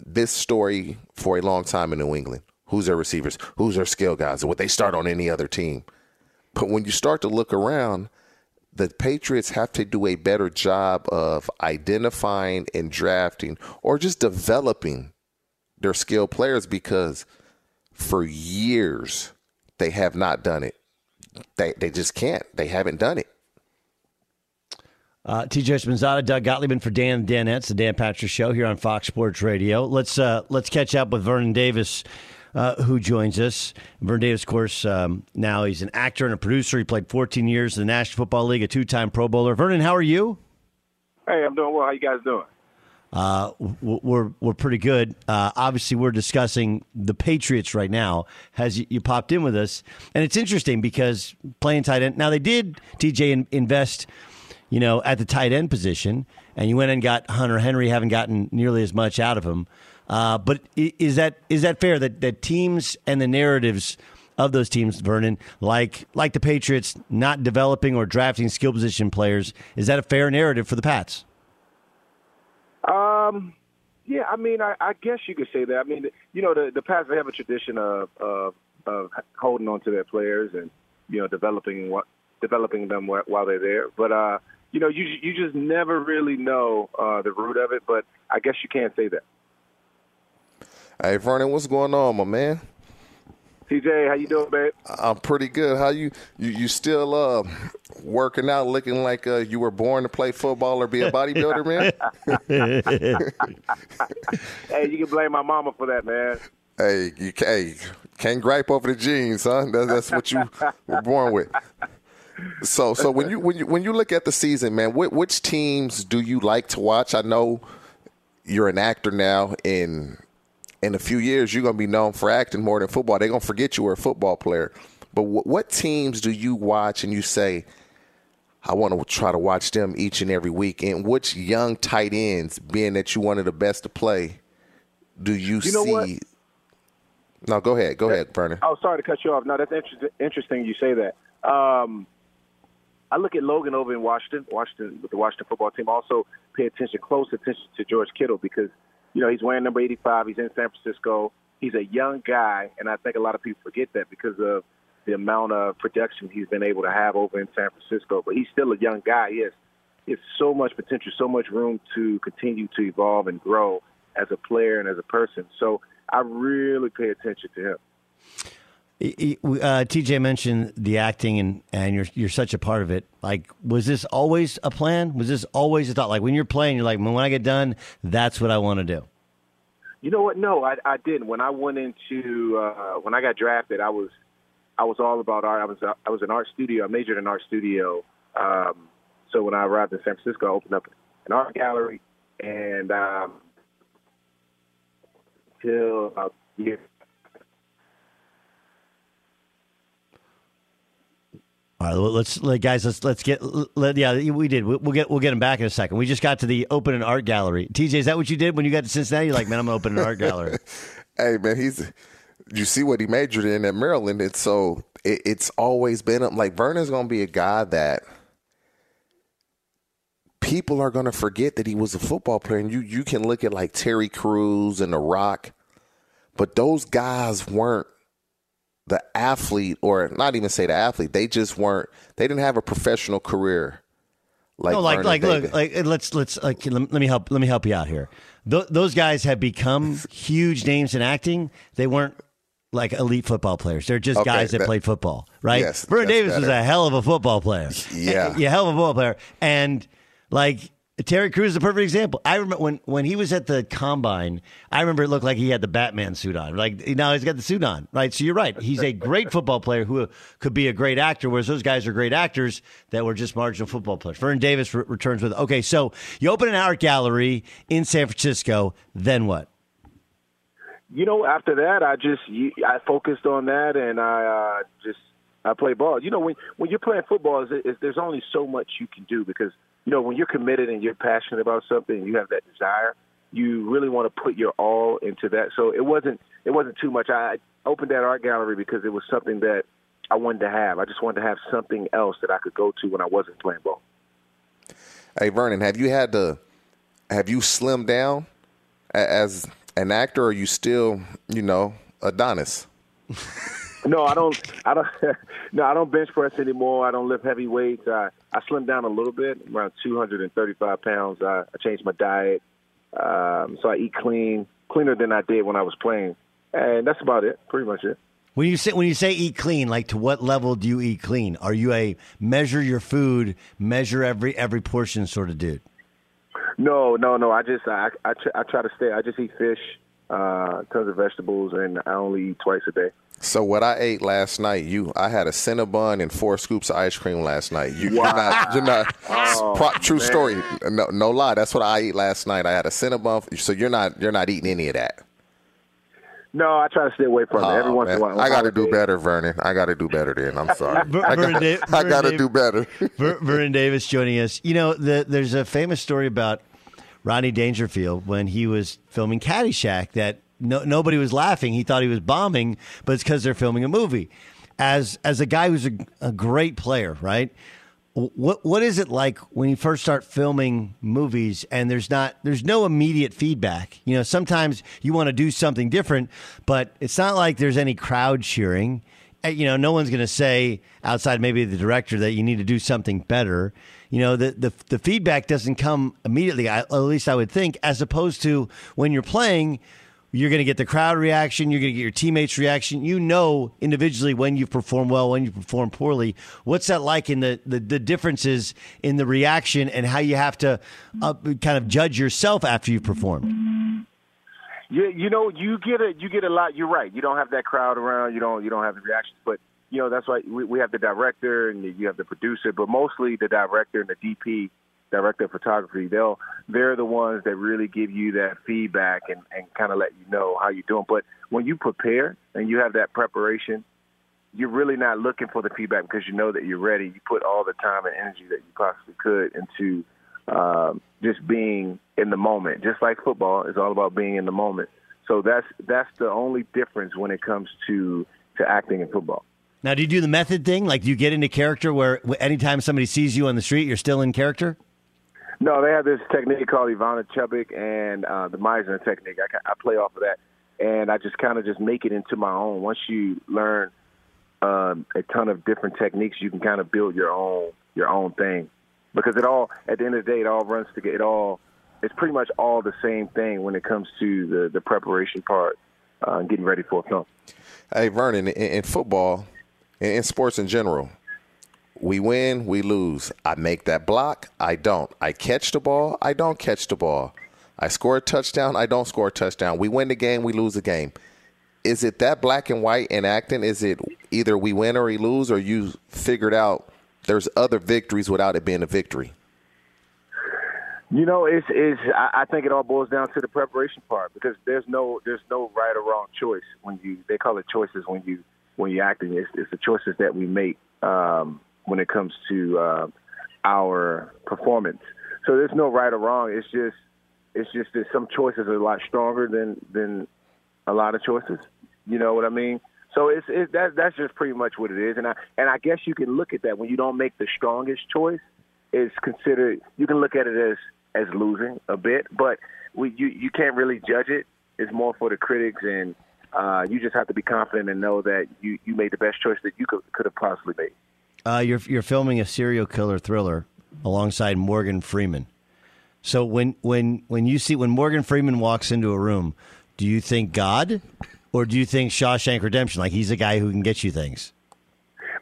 this story for a long time in New England. Who's their receivers? Who's their skill guys? Would they start on any other team? But when you start to look around, the Patriots have to do a better job of identifying and drafting or just developing their skilled players because for years they have not done it. They they just can't. They haven't done it. Uh, TJ Houshmandzadeh, Doug Gottlieb, and for Dan Danettes, the Dan Patrick Show here on Fox Sports Radio. Let's uh, let's catch up with Vernon Davis, uh, who joins us. Vern Davis, of course, um, now he's an actor and a producer. He played 14 years in the National Football League, a two-time Pro Bowler. Vernon, how are you? Hey, I'm doing well. How you guys doing? Uh, we're we're pretty good. Uh, obviously, we're discussing the Patriots right now. Has you, you popped in with us, and it's interesting because playing tight end. Now they did TJ in, invest, you know, at the tight end position, and you went and got Hunter Henry. Haven't gotten nearly as much out of him. Uh, but is that is that fair that that teams and the narratives of those teams, Vernon, like like the Patriots, not developing or drafting skill position players, is that a fair narrative for the Pats? Um, yeah, I mean, I, I guess you could say that. I mean, you know, the the Pats they have a tradition of of, of holding on to their players and you know developing what developing them while they're there. But uh, you know, you you just never really know uh, the root of it. But I guess you can't say that. Hey Vernon, what's going on, my man? TJ, how you doing, babe? I'm pretty good. How you you, you still uh working out, looking like uh, you were born to play football or be a bodybuilder, man? *laughs* *laughs* hey, you can blame my mama for that, man. hey, you hey, can't gripe over the genes, huh? That, that's what you were born with. So, so when you when you when you look at the season, man, wh- which teams do you like to watch? I know you're an actor now. In in a few years, you're going to be known for acting more than football. They're going to forget you were a football player. But wh- what teams do you watch and you say, I want to try to watch them each and every week? And which young tight ends, being that you're one of the best to play, do you, You see? what? No, go ahead. Go ahead, Vernon. Oh, sorry to cut you off. No, that's inter- interesting. You say that. Um, I look at Logan over in Washington, Washington with the Washington football team. Also, pay attention, close attention to George Kittle because you know he's wearing number 85. He's in San Francisco. He's a young guy, and I think a lot of people forget that because of the amount of production he's been able to have over in San Francisco. But he's still a young guy. He has, he has so much potential, so much room to continue to evolve and grow as a player and as a person. So I really pay attention to him. Uh, TJ mentioned the acting, and, and you're you're such a part of it. Like, was this always a plan? Was this always a thought? Like when you're playing, you're like, when I get done, that's what I want to do. You know what? No, I, I didn't. When I went into uh, when I got drafted, I was I was all about art. I was I was an art studio. I majored in art studio, um, So when I arrived in San Francisco, I opened up an art gallery, and um, till about year All right, let's let, guys. Let's let's get. Let, yeah, we did. We'll get we'll get him back in a second. We just got to the open an art gallery. TJ, is that what you did when you got to Cincinnati? You're like, man, I'm gonna open an art gallery. *laughs* hey, man, he's. You see what he majored in at Maryland, and so it, it's always been like Vernon's gonna be a guy that people are gonna forget that he was a football player, and you you can look at like Terry Crews and The Rock, but those guys weren't the athlete, or not even say the athlete, they just weren't. They didn't have a professional career. Like no, like Vernon like Davis. look, like let's let's like let me help let me help you out here. Th- those guys have become huge names in acting. They weren't like elite football players. They're just Okay, guys that, that- played football, right? Yes, Vernon Davis was a hell of a football player. Yeah. *laughs* yeah, hell of a football player. And like Terry Crews is a perfect example. I remember when when he was at the combine. I remember it looked like he had the Batman suit on. Like now he's got the suit on, right? So you're right. He's a great football player who could be a great actor. Whereas those guys are great actors that were just marginal football players. Vernon Davis re- returns with okay. So you open an art gallery in San Francisco. Then what? you know, after that, I just I focused on that, and I uh, just I play ball. You know, when when you're playing football, is, is there's only so much you can do because you know when you're committed and you're passionate about something, and you have that desire. You really want to put your all into that. So it wasn't it wasn't too much. I opened that art gallery because it was something that I wanted to have. I just wanted to have something else that I could go to when I wasn't playing ball. Hey Vernon, have you had to have you slimmed down as an actor or are you still, you know, Adonis? *laughs* No, I don't. I don't. *laughs* no, I don't bench press anymore. I don't lift heavy weights. I I slimmed down a little bit, around 235 pounds. I, I changed my diet, um, so I eat clean, cleaner than I did when I was playing, and that's about it. Pretty much it. When you say when you say eat clean, like to what level do you eat clean? Are you a measure your food, measure every every portion sort of dude? No, no, no. I just I I, tr- I try to stay. I just eat fish, uh, tons of vegetables, and I only eat twice a day. So what I ate last night, you I had a Cinnabon and four scoops of ice cream last night. You, Wow. You're not, you're *laughs* not. Oh, pro, true man. story. No, no lie. That's what I ate last night. I had a Cinnabon. So you're not you're not eating any of that. No, I try to stay away from it. Every Oh, once in a while. I got to do better, Vernon. I got to do better. Then I'm sorry. Ver- I Vernon I got to do better. Ver- Vernon Davis joining us. You know, the, there's a famous story about Rodney Dangerfield when he was filming Caddyshack that no, nobody was laughing. He thought he was bombing, but it's because they're filming a movie. As as a guy who's a, a great player, right? What what is it like when you first start filming movies and there's not there's no immediate feedback? You know, sometimes you want to do something different, but it's not like there's any crowd cheering. Uh, You know, no one's going to say outside maybe the director that you need to do something better. You know, the the, the feedback doesn't come immediately. At least I would think, as opposed to when you're playing, you're going to get the crowd reaction. You're going to get your teammates' reaction. You know individually when you perform well, when you perform poorly. What's that like in the, the, the differences in the reaction and how you have to uh, kind of judge yourself after you've performed? Yeah, you know, you get a you get a lot. You're right. You don't have that crowd around. You don't you don't have the reactions. But you know that's why we, we have the director and you have the producer, but mostly the director and the DP, director of photography. They'll they're the ones that really give you that feedback and and kind of let you know how you're doing. But when you prepare and you have that preparation, you're really not looking for the feedback because you know that you're ready. You put all the time and energy that you possibly could into um, just being in the moment. Just like football is all about being in the moment. So that's that's the only difference when it comes to to acting in football. Now, do you do the method thing? Like, do you get into character where anytime somebody sees you on the street, you're still in character? No, they have this technique called Ivana Chubbuck and uh, the Meisner technique. I, I play off of that, and I just kind of just make it into my own. Once you learn um, a ton of different techniques, you can kind of build your own your own thing. Because it all, at the end of the day, it all runs together. It all, it's pretty much all the same thing when it comes to the the preparation part, uh, getting ready for a film. Hey Vernon, in, in football, in, in sports in general, we win, we lose. I make that block, I don't. I catch the ball, I don't catch the ball. I score a touchdown, I don't score a touchdown. We win the game, we lose the game. Is it that black and white in acting? Is it either we win or we lose, or you figured out there's other victories without it being a victory? You know, it's is I, think it all boils down to the preparation part because there's no there's no right or wrong choice when you they call it choices when you when you're acting. It's, it's the choices that we make um, when it comes to uh, our performance. So there's no right or wrong. It's just it's just that some choices are a lot stronger than than a lot of choices. You know what I mean? So it's it, that that's just pretty much what it is. And I and I guess you can look at that when you don't make the strongest choice. It's considered you can look at it as as losing a bit, but we you you can't really judge it. It's more for the critics, and uh, you just have to be confident and know that you you made the best choice that you could could have possibly made. Uh, you're you're filming a serial killer thriller alongside Morgan Freeman. So when when when you see when Morgan Freeman walks into a room, do you think God, or do you think Shawshank Redemption? Like he's a guy who can get you things.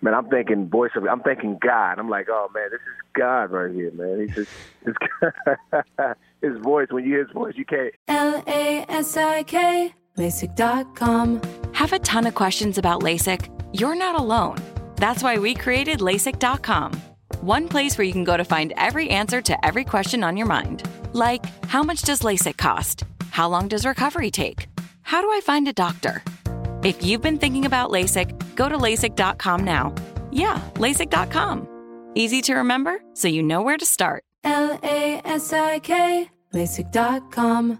Man, I'm thinking voice of I'm thinking God. I'm like, oh man, this is God right here, man. He's just his, *laughs* his voice. When you hear his voice, you can't. L A S I K, LASIK.com. Have a ton of questions about LASIK? You're not alone. That's why we created LASIK.com. One place where you can go to find every answer to every question on your mind. Like, how much does LASIK cost? How long does recovery take? How do I find a doctor? If you've been thinking about LASIK, go to LASIK.com now. Yeah, LASIK.com. Easy to remember, so you know where to start. L A S I K, LASIK.com.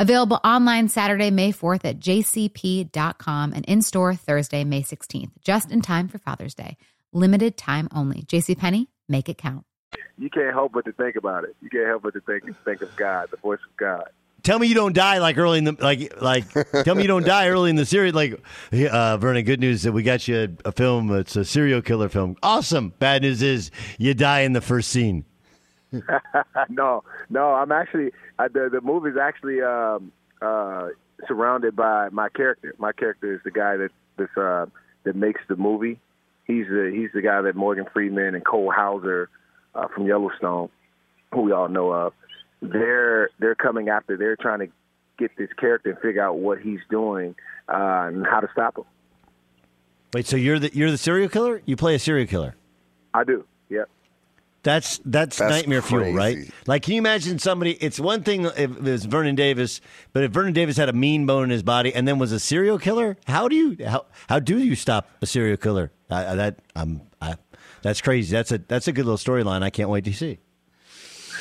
Available online Saturday, May 4th at jcp.com and in store Thursday, May 16th, just in time for Father's Day. Limited time only. JCPenney, make it count. You can't help but to think about it. You can't help but to think think of God, the voice of God. Tell me you don't die like early in the like like. *laughs* tell me you don't die early in the series. Like, uh, Vernon, good news that we got you a, a film. It's a serial killer film. Awesome. Bad news is you die in the first scene. *laughs* no, no, I'm actually uh, the the movie's actually um, uh, surrounded by my character. My character is the guy that this uh, that makes the movie. He's the he's the guy that Morgan Freeman and Cole Hauser uh, from Yellowstone, who we all know of. They're they're coming after. They're trying to get this character and figure out what he's doing uh, and how to stop him. Wait, so you're the you're the serial killer? You play a serial killer? I do. That's that's, That's nightmare fuel, right? Like, can you imagine somebody? It's one thing if it was Vernon Davis, but if Vernon Davis had a mean bone in his body and then was a serial killer, how do you how how do you stop a serial killer? I, I, that um, I, that's crazy. That's a that's a good little storyline. I can't wait to see.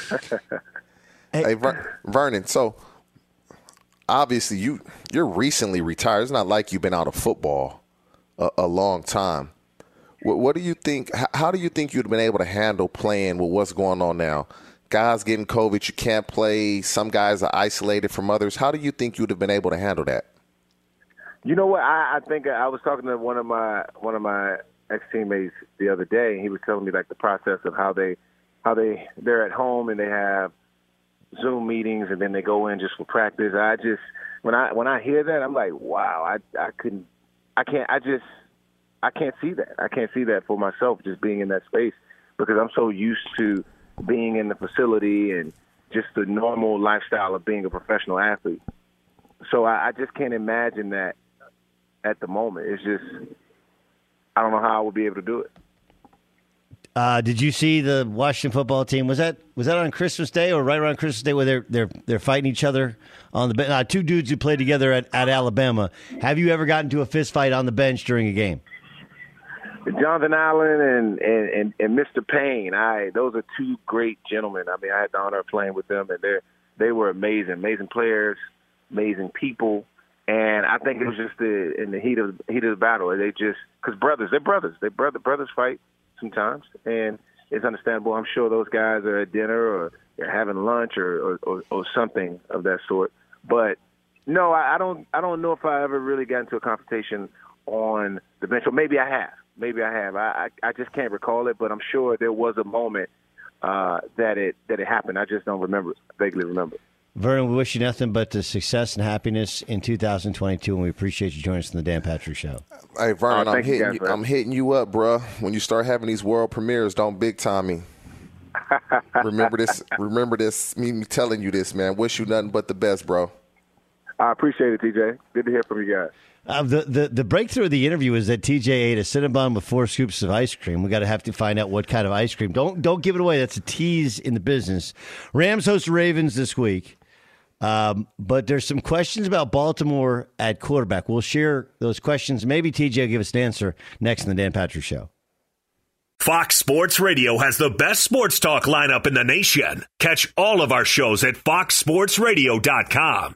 *laughs* Hey, Ver- Vernon. So obviously you you're recently retired. It's not like you've been out of football a, a long time. What, do you think? How, how do you think you'd have been able to handle playing with what's going on now? Guys getting COVID, you can't play. Some guys are isolated from others. How do you think you'd have been able to handle that? You know what? I, I think I was talking to one of my one of my ex teammates the other day, and he was telling me like the process of how they how they they're at home and they have Zoom meetings, and then they go in just for practice. I just when I when I hear that, I'm like, wow, I I couldn't, I can't, I just I can't see that. I can't see that for myself, just being in that space because I'm so used to being in the facility and just the normal lifestyle of being a professional athlete. So I, I just can't imagine that at the moment. It's just I don't know how I would be able to do it. Uh, did you see the Washington football team? Was that was that on Christmas Day or right around Christmas Day where they're they're they're fighting each other on the bench? Uh, two dudes who played together at, at Alabama. Have you ever gotten to a fist fight on the bench during a game? Jonathan Allen and, and, and, and Mr. Payne, I those are two great gentlemen. I mean, I had the honor of playing with them, and they they were amazing, amazing players, amazing people. And I think it was just the in the heat of heat of the battle. They just because brothers, they're brothers. They brother brothers fight sometimes, and it's understandable. I'm sure those guys are at dinner or they're having lunch or or, or, or something of that sort. But no, I, I don't. I don't know if I ever really got into a confrontation on the bench, or maybe I have. Maybe I have. I I, I just can't recall it, but I'm sure there was a moment uh, that it that it happened. I just don't remember, vaguely remember. Vernon, we wish you nothing but the success and happiness in 2022, and we appreciate you joining us on the Dan Patrick Show. Hey Vernon, Oh, I'm thank you, hitting guys, you. I'm hitting you up, bro. When you start having these world premieres, don't big time me. *laughs* remember this. Remember this. Me, me telling you this, man. Wish you nothing but the best, bro. I appreciate it, TJ. Good to hear from you guys. Uh, the, the the breakthrough of the interview is that TJ ate a Cinnabon with four scoops of ice cream. We got to have to find out what kind of ice cream. Don't don't give it away. That's a tease in the business. Rams host Ravens this week, um, but there's some questions about Baltimore at quarterback. We'll share those questions. Maybe TJ will give us an answer next in the Dan Patrick Show. Fox Sports Radio has the best sports talk lineup in the nation. Catch all of our shows at foxsportsradio.com.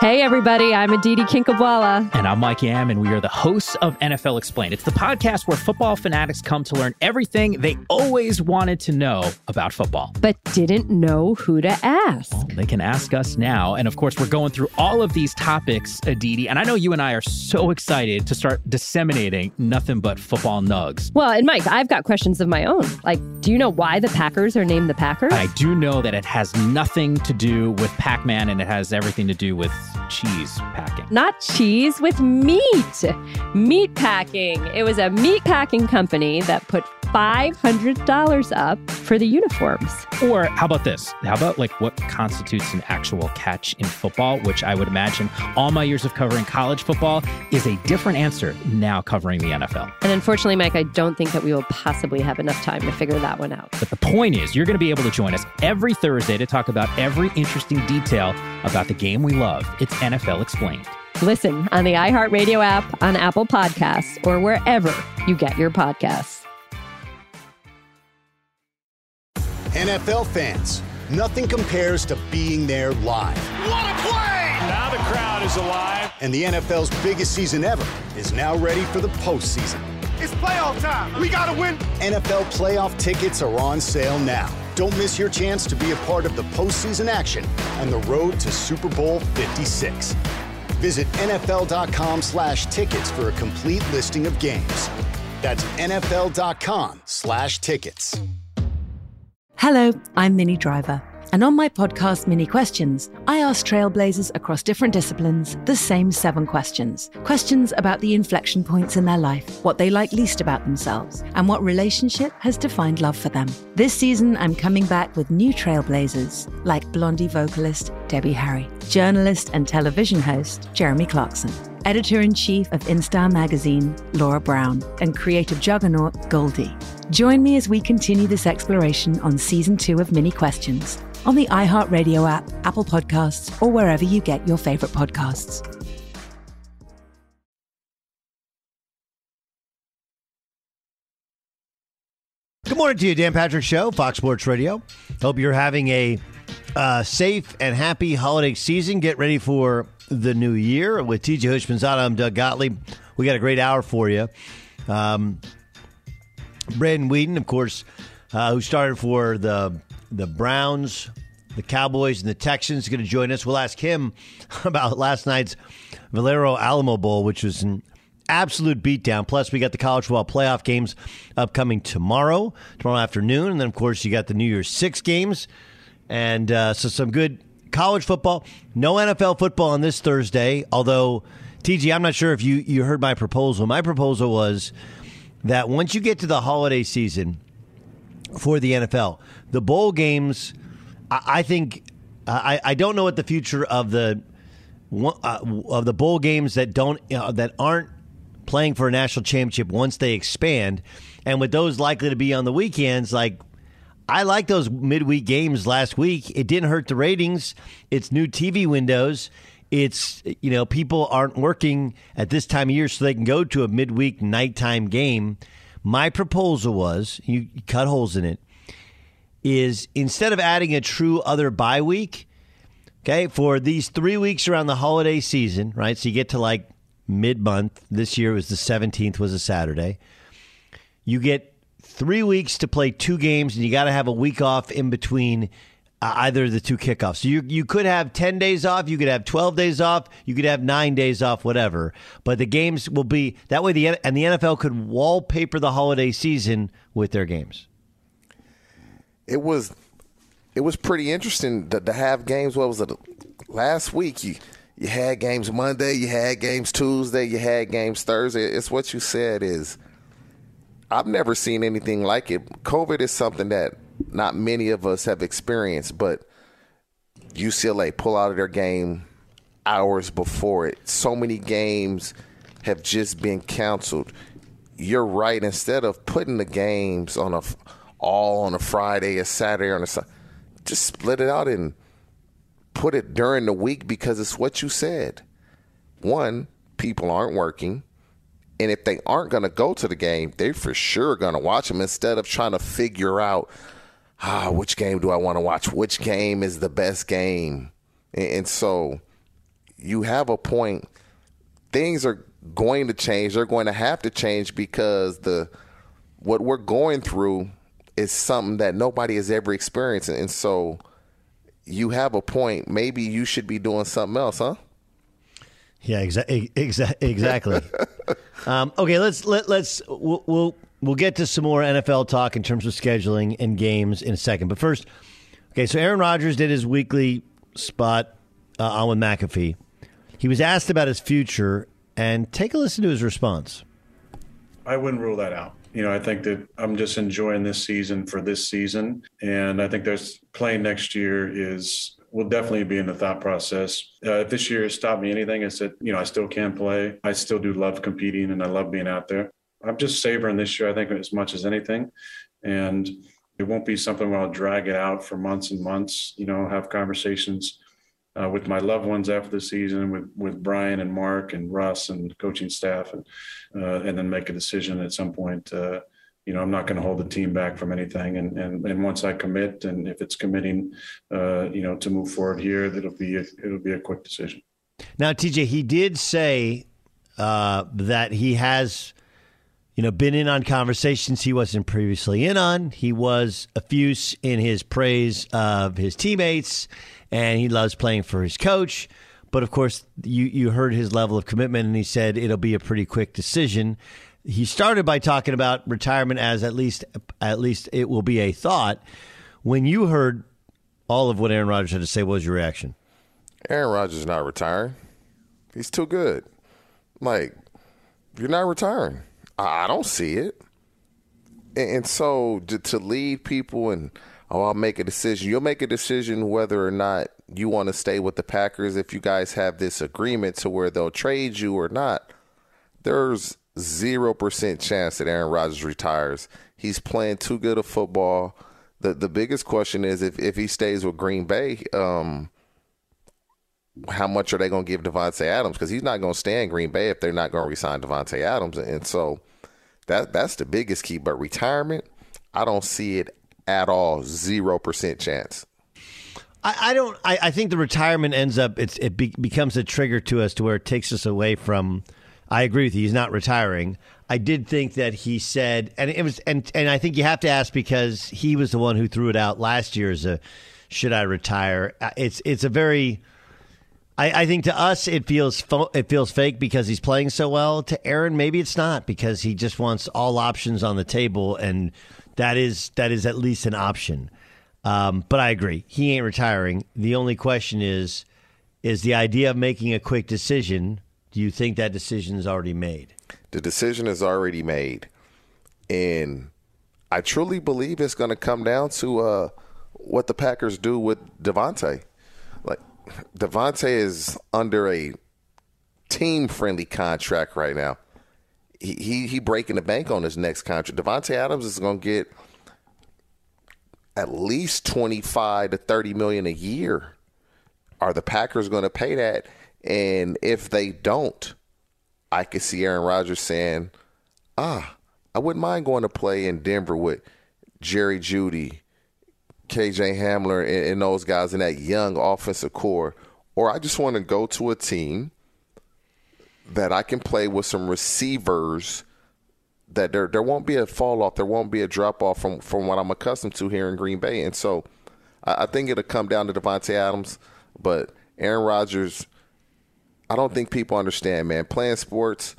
Hey, everybody, I'm Aditi Kinkhabwala. And I'm Mike Yam, and we are the hosts of NFL Explained. It's the podcast where football fanatics come to learn everything they always wanted to know about football. But didn't know who to ask. They can ask us now. And of course, we're going through all of these topics, Aditi. And I know you and I are so excited to start disseminating nothing but football nugs. Well, and Mike, I've got questions of my own. Like, do you know why the Packers are named the Packers? I do know that it has nothing to do with Pac Man and it has everything to do with cheese packing. Not cheese with meat. Meat packing. It was a meat packing company that put $500 up for the uniforms. Or how about this? How about like what constitutes an actual catch in football, which I would imagine all my years of covering college football is a different answer now covering the NFL. And unfortunately, Mike, I don't think that we will possibly have enough time to figure that one out. But the point is, you're going to be able to join us every Thursday to talk about every interesting detail about the game we love. It's NFL Explained. Listen on the iHeartRadio app, on Apple Podcasts, or wherever you get your podcasts. NFL fans, nothing compares to being there live. What a play! Now the crowd is alive. And the NFL's biggest season ever is now ready for the postseason. It's playoff time. We gotta win. NFL playoff tickets are on sale now. Don't miss your chance to be a part of the postseason action and the road to Super Bowl 56. Visit NFL.com slash tickets for a complete listing of games. That's NFL.com slash tickets. Hello, I'm Minnie Driver. And on my podcast, Minnie Questions, I ask trailblazers across different disciplines the same seven questions. Questions about the inflection points in their life, what they like least about themselves, and what relationship has defined love for them. This season, I'm coming back with new trailblazers like Blondie vocalist Debbie Harry, journalist and television host Jeremy Clarkson editor in chief of InStyle magazine, Laura Brown, and creative juggernaut, Goldie. Join me as we continue this exploration on season two of Minnie Questions on the iHeartRadio app, Apple Podcasts, or wherever you get your favorite podcasts. Good morning to you, Dan Patrick Show, Fox Sports Radio. Hope you're having a uh, safe and happy holiday season. Get ready for the new year with TJ Houshmandzadeh. I'm Doug Gottlieb. We got a great hour for you. Um, Brandon Weeden, of course, uh, who started for the the Browns, the Cowboys, and the Texans, is going to join us. We'll ask him *laughs* about last night's Valero Alamo Bowl, which was an absolute beatdown. Plus, we got the college football playoff games upcoming tomorrow, tomorrow afternoon, and then of course you got the New Year's Six games, and uh, so some good college football. No NFL football on this Thursday, although. TG, I'm not sure if you, you heard my proposal. My proposal was that once you get to the holiday season for the NFL, the bowl games, I, think, I, I don't know what the future of the uh, of the bowl games that don't uh, that aren't playing for a national championship once they expand, and with those likely to be on the weekends, like I like those midweek games last week. It didn't hurt the ratings. It's new TV windows it's you know people aren't working at this time of year so they can go to a midweek nighttime game my proposal was you cut holes in it is instead of adding a true other bye week okay for these three weeks around the holiday season right so you get to like mid-month this year was the 17th was a saturday you get three weeks to play two games and you got to have a week off in between uh, either of the two kickoffs. So you you could have 10 days off, you could have 12 days off, you could have 9 days off whatever. But the games will be that way the and the NFL could wallpaper the holiday season with their games. It was it was pretty interesting to, to have games what was it last week you you had games Monday, you had games Tuesday, you had games Thursday. It's what you said is I've never seen anything like it. COVID is something that not many of us have experienced, but UCLA pull out of their game hours before it. So many games have just been canceled. You're right. Instead of putting the games on a all on a Friday, a Saturday, on a just split it out and put it during the week because it's what you said. One, people aren't working. And if they aren't going to go to the game, they're for sure going to watch them instead of trying to figure out ah, which game do I want to watch? Which game is the best game? And, and so you have a point. Things are going to change. They're going to have to change because the what we're going through is something that nobody has ever experienced. And so you have a point. Maybe you should be doing something else, huh? Yeah, exa- exa- exactly. *laughs* um, okay, let's let, let's we'll, we'll We'll get to some more NFL talk in terms of scheduling and games in a second. But first, okay, so Aaron Rodgers did his weekly spot uh, on with McAfee. He was asked about his future, and take a listen to his response. I wouldn't rule that out. You know, I think that I'm just enjoying this season for this season, and I think there's playing next year is will definitely be in the thought process. Uh, if this year has stopped me anything, it's that you know I still can play. I still do love competing, and I love being out there. I'm just savoring this year, I think, as much as anything. And it won't be something where I'll drag it out for months and months, you know, have conversations uh, with my loved ones after the season, with, with Brian and Mark and Russ and coaching staff, and, uh, and then make a decision at some point. You know, I'm not going to hold the team back from anything. And, and, and once I commit, and if it's committing, uh, you know, to move forward here, it'll be, a, it'll be a quick decision. Now, TJ, he did say uh, that he has you know, been in on conversations he wasn't previously in on. He was effuse in his praise of his teammates, and he loves playing for his coach. But of course, you, you heard his level of commitment, and he said it'll be a pretty quick decision. He started by talking about retirement as at least at least it will be a thought. When you heard all of what Aaron Rodgers had to say. What was your reaction? Aaron Rodgers is not retiring. He's too good. Like, you're not retiring. I don't see it. And so to, to lead people and oh, I'll make a decision. You'll make a decision whether or not you want to stay with the Packers if you guys have this agreement to where they'll trade you or not. There's zero percent chance that Aaron Rodgers retires. He's playing too good of football. The the biggest question is if, if he stays with Green Bay, um, how much are they going to give Davante Adams? Because he's not going to stay in Green Bay if they're not going to resign Davante Adams. And so that that's the biggest key. But retirement, I don't see it at all. Zero percent chance. I, I don't. I, I, think the retirement ends up. It's it be, becomes a trigger to us to where it takes us away from. I agree with you. He's not retiring. I did think that he said, and it was, and and I think you have to ask because he was the one who threw it out last year as a, should I retire? Uh, it's it's a very. I, I think to us it feels it feels fake because he's playing so well. To Aaron, maybe it's not because he just wants all options on the table, and that is that is at least an option. Um, but I agree, he ain't retiring. The only question is, is the idea of making a quick decision. Do you think that decision is already made? The decision is already made, and I truly believe it's going to come down to uh, what the Packers do with Davante. Like Davante is under a team-friendly contract right now. He, he he breaking the bank on his next contract. Davante Adams is going to get at least 25 to 30 million a year. Are the Packers going to pay that? And if they don't, I could see Aaron Rodgers saying, "Ah, I wouldn't mind going to play in Denver with Jerry Jeudy, KJ Hamler, and, and those guys in that young offensive core, or I just want to go to a team that I can play with some receivers." that there there won't be a fall off, there won't be a drop off from from what I'm accustomed to here in Green Bay, and so I, I think it'll come down to Davante Adams, but Aaron Rodgers. I don't think people understand, man. Playing sports,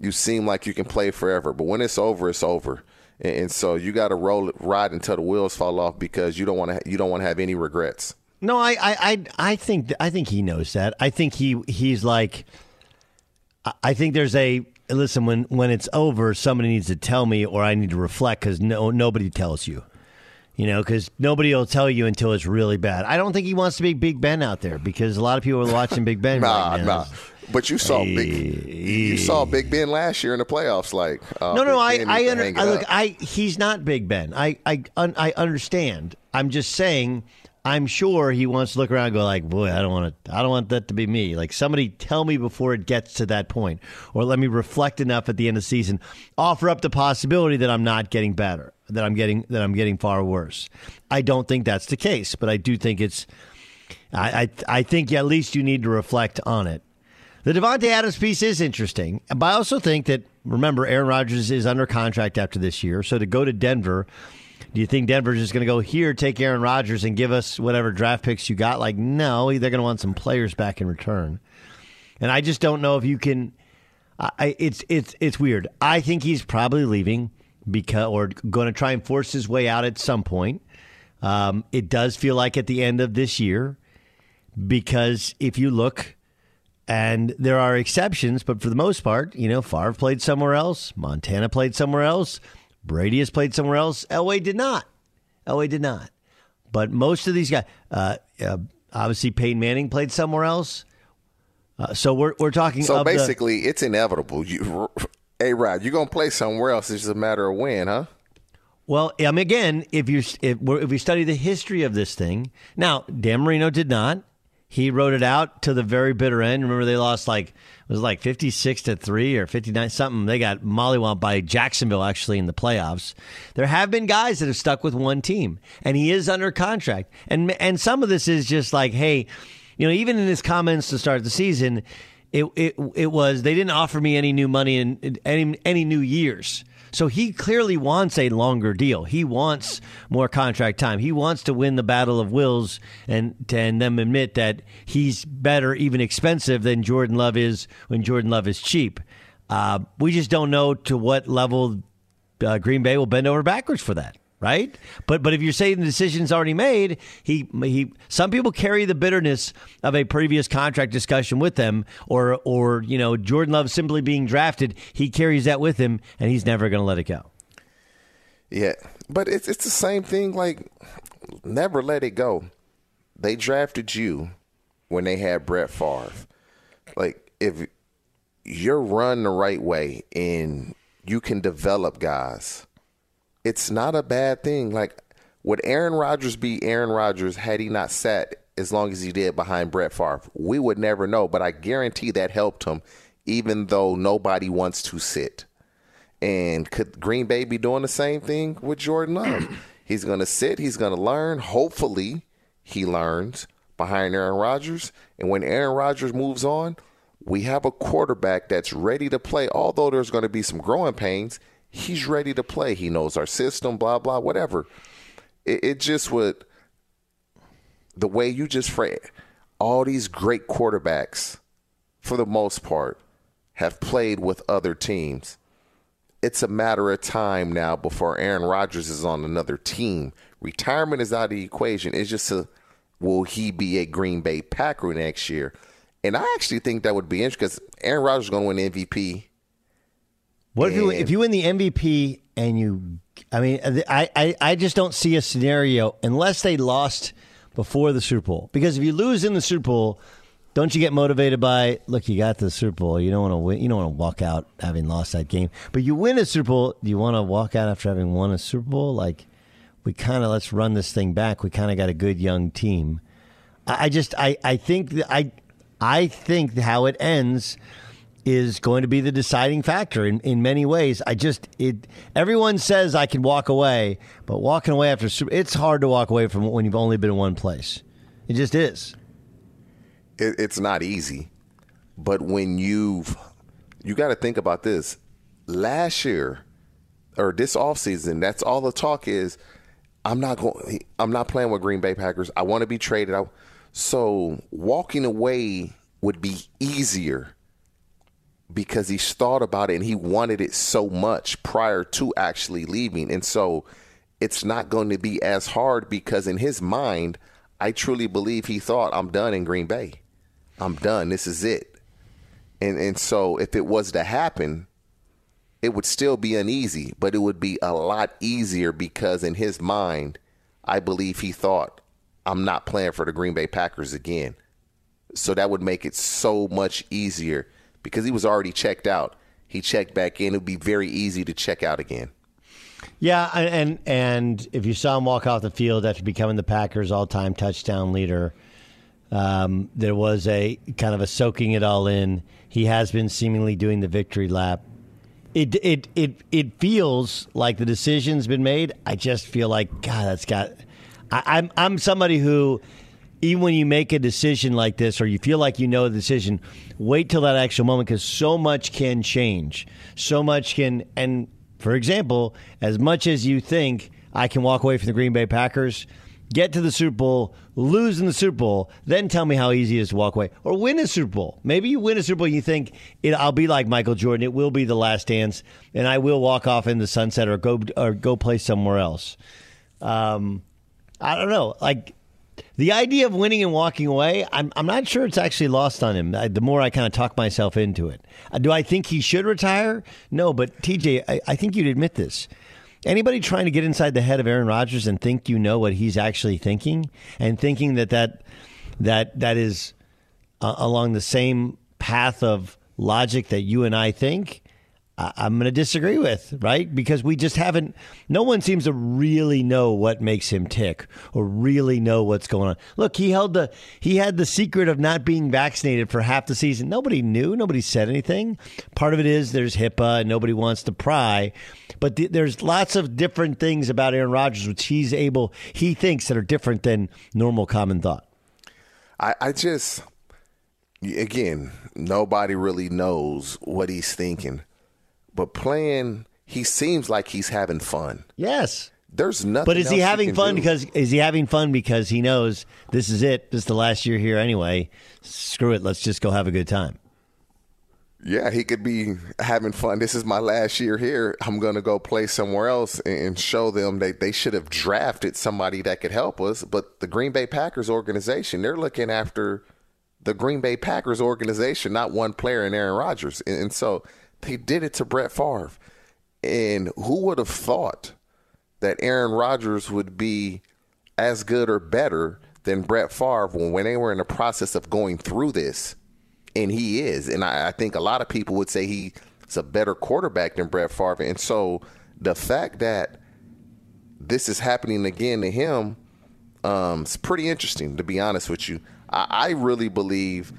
you seem like you can play forever, but when it's over, it's over, and, and so you got to roll it, ride until the wheels fall off because you don't want to you don't want to have any regrets. No, I, I, I, I think I think he knows that. I think he he's like. I think there's a listen, when when it's over, somebody needs to tell me, or I need to reflect because no nobody tells you. You know, because nobody will tell you until it's really bad. I don't think he wants to be Big Ben out there because a lot of people are watching Big Ben. *laughs* nah, right nah. But you saw Big, you saw Big Ben last year in the playoffs. Like, uh, no, no, Big I, I, under, I look, up. I he's not Big Ben. I, I, un, I understand. I'm just saying. I'm sure he wants to look around and go like, boy, I don't want to, I don't want that to be me. Like somebody tell me before it gets to that point, or let me reflect enough at the end of the season, offer up the possibility that I'm not getting better, that I'm getting, that I'm getting far worse. I don't think that's the case, but I do think it's, I, I, I think at least you need to reflect on it. The Davante Adams piece is interesting, but I also think that remember Aaron Rodgers is under contract after this year, so to go to Denver. Do you think Denver's just going to go here, take Aaron Rodgers, and give us whatever draft picks you got? Like, no, they're going to want some players back in return. And I just don't know if you can. I, it's it's it's weird. I think he's probably leaving because or going to try and force his way out at some point. Um, it does feel like at the end of this year, because if you look, and there are exceptions, but for the most part, you know, Favre played somewhere else, Montana played somewhere else. Brady has played somewhere else. Elway did not. Elway did not. But most of these guys, uh, uh, obviously Peyton Manning played somewhere else. Uh, so we're we're talking. So of the- basically, it's inevitable. You, hey, Rod, you're gonna play somewhere else. It's just a matter of when, huh? Well, I mean, again, if you if, if we study the history of this thing, now Dan Marino did not. He wrote it out to the very bitter end. Remember, they lost like it was like fifty six to three or fifty nine something. They got mollywomped by Jacksonville actually in the playoffs. There have been guys that have stuck with one team, and he is under contract. And and some of this is just like, hey, you know, even in his comments to start the season, it it it was they didn't offer me any new money and any any new years. So he clearly wants a longer deal. He wants more contract time. He wants to win the battle of wills and and them admit that he's better, even expensive, than Jordan Love is when Jordan Love is cheap. Uh, we just don't know to what level uh, Green Bay will bend over backwards for that. Right? But but if you're saying the decision's already made, he he some people carry the bitterness of a previous contract discussion with them, or or you know Jordan Love simply being drafted, he carries that with him, and he's never going to let it go. Yeah, but it's it's the same thing. Like, never let it go. They drafted you when they had Brett Favre. Like, if you're run the right way and you can develop guys, it's not a bad thing. Like, would Aaron Rodgers be Aaron Rodgers had he not sat as long as he did behind Brett Favre? We would never know, but I guarantee that helped him, even though nobody wants to sit. And could Green Bay be doing the same thing with Jordan Love? *clears throat* he's going to sit, he's going to learn. Hopefully, he learns behind Aaron Rodgers. And when Aaron Rodgers moves on, we have a quarterback that's ready to play. Although there's going to be some growing pains, he's ready to play. He knows our system, blah, blah, whatever. It, it just would, the way you just frame all these great quarterbacks, for the most part, have played with other teams. It's a matter of time now before Aaron Rodgers is on another team. Retirement is out of the equation. It's just a will he be a Green Bay Packer next year? And I actually think that would be interesting because Aaron Rodgers is going to win MVP. What if you if you win the MVP and you? I mean, uh, I, I I just don't see a scenario unless they lost before the Super Bowl. Because if you lose in the Super Bowl, don't you get motivated by look? You got the Super Bowl. You don't want to win. You don't want to walk out having lost that game. But you win a Super Bowl. Do you want to walk out after having won a Super Bowl? Like we kind of let's run this thing back. We kind of got a good young team. I, I just I I think that I I think how it ends is going to be the deciding factor in, in many ways. I just it everyone says I can walk away, but walking away after it's hard to walk away from when you've only been in one place. It just is. It, it's not easy, but when you've you got to think about this. Last year or this offseason, that's all the talk is. I'm not going. I'm not playing with Green Bay Packers. I want to be traded. I, so walking away would be easier because he's thought about it and he wanted it so much prior to actually leaving. And so it's not going to be as hard because in his mind, I truly believe he thought, I'm done in Green Bay. I'm done. This is it. And and so if it was to happen, it would still be uneasy, but it would be a lot easier because in his mind, I believe he thought, I'm not playing for the Green Bay Packers again. So that would make it so much easier because he was already checked out. He checked back in. It would be very easy to check out again. Yeah, and and if you saw him walk off the field after becoming the Packers' all-time touchdown leader, um, there was a kind of a soaking it all in. He has been seemingly doing the victory lap. It it it it feels like the decision's been made. I just feel like God, that's got. I, I'm I'm somebody who even when you make a decision like this or you feel like you know the decision, wait till that actual moment because so much can change. So much can, and for example, as much as you think I can walk away from the Green Bay Packers, get to the Super Bowl, lose in the Super Bowl, then tell me how easy it is to walk away. Or win a Super Bowl. Maybe you win a Super Bowl and you think it, I'll be like Michael Jordan. It will be the last dance, and I will walk off in the sunset or go or go play somewhere else. Um, I don't know. Like the idea of winning and walking away, I'm, I'm not sure it's actually lost on him. I, the more I kind of talk myself into it, uh, do I think he should retire? No, but TJ, I, I think you'd admit this. Anybody trying to get inside the head of Aaron Rodgers and think you know what he's actually thinking, and thinking that that that that is uh, along the same path of logic that you and I think, I'm going to disagree with, right? Because we just haven't, no one seems to really know what makes him tick or really know what's going on. Look, he held the, he had the secret of not being vaccinated for half the season. Nobody knew, nobody said anything. Part of it is there's HIPAA and nobody wants to pry. But th- there's lots of different things about Aaron Rodgers, which he's able, he thinks that are different than normal common thought. I, I just, again, nobody really knows what he's thinking but playing, he seems like he's having fun. Yes. There's nothing. But is he having fun do. because is he having fun because he knows this is it? This is the last year here anyway. Screw it. Let's just go have a good time. yeah, he could be having fun. This is my last year here. I'm going to go play somewhere else and show them that they should have drafted somebody that could help us. But the Green Bay Packers organization, they're looking after the Green Bay Packers organization, not one player in Aaron Rodgers. And, so they did it to Brett Favre. And who would have thought that Aaron Rodgers would be as good or better than Brett Favre when they were in the process of going through this? and he is. And I, I think a lot of people would say he's a better quarterback than Brett Favre. And so the fact that this is happening again to him um, is pretty interesting, to be honest with you. I, I really believe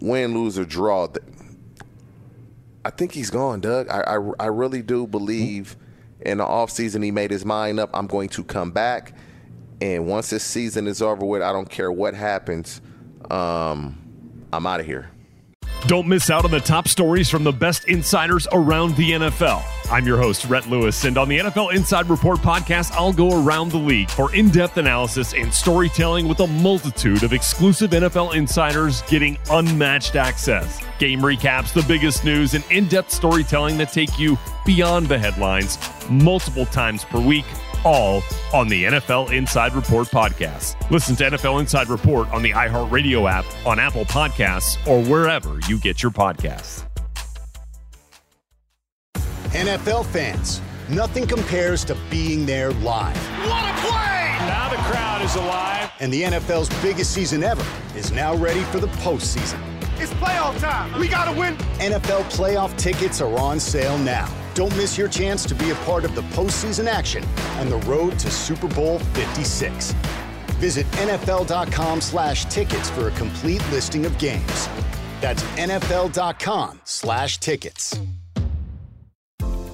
win, lose, or draw. I think he's gone, Doug. I, I, I really do believe in the offseason he made his mind up. I'm going to come back. And once this season is over with, I don't care what happens. Um, I'm out of here. Don't miss out on the top stories from the best insiders around the NFL. I'm your host, Rhett Lewis, and on the NFL Inside Report podcast, I'll go around the league for in depth analysis and storytelling with a multitude of exclusive NFL insiders getting unmatched access. Game recaps, the biggest news, and in depth storytelling that take you beyond the headlines multiple times per week all on the NFL Inside Report podcast. Listen to NFL Inside Report on the iHeartRadio app, on Apple Podcasts, or wherever you get your podcasts. NFL fans, nothing compares to being there live. What a play! Now the crowd is alive. And the NFL's biggest season ever is now ready for the postseason. It's playoff time. We got to win. NFL playoff tickets are on sale now. Don't miss your chance to be a part of the postseason action and the road to Super Bowl 56. Visit NFL.com slash tickets for a complete listing of games. That's NFL.com slash tickets.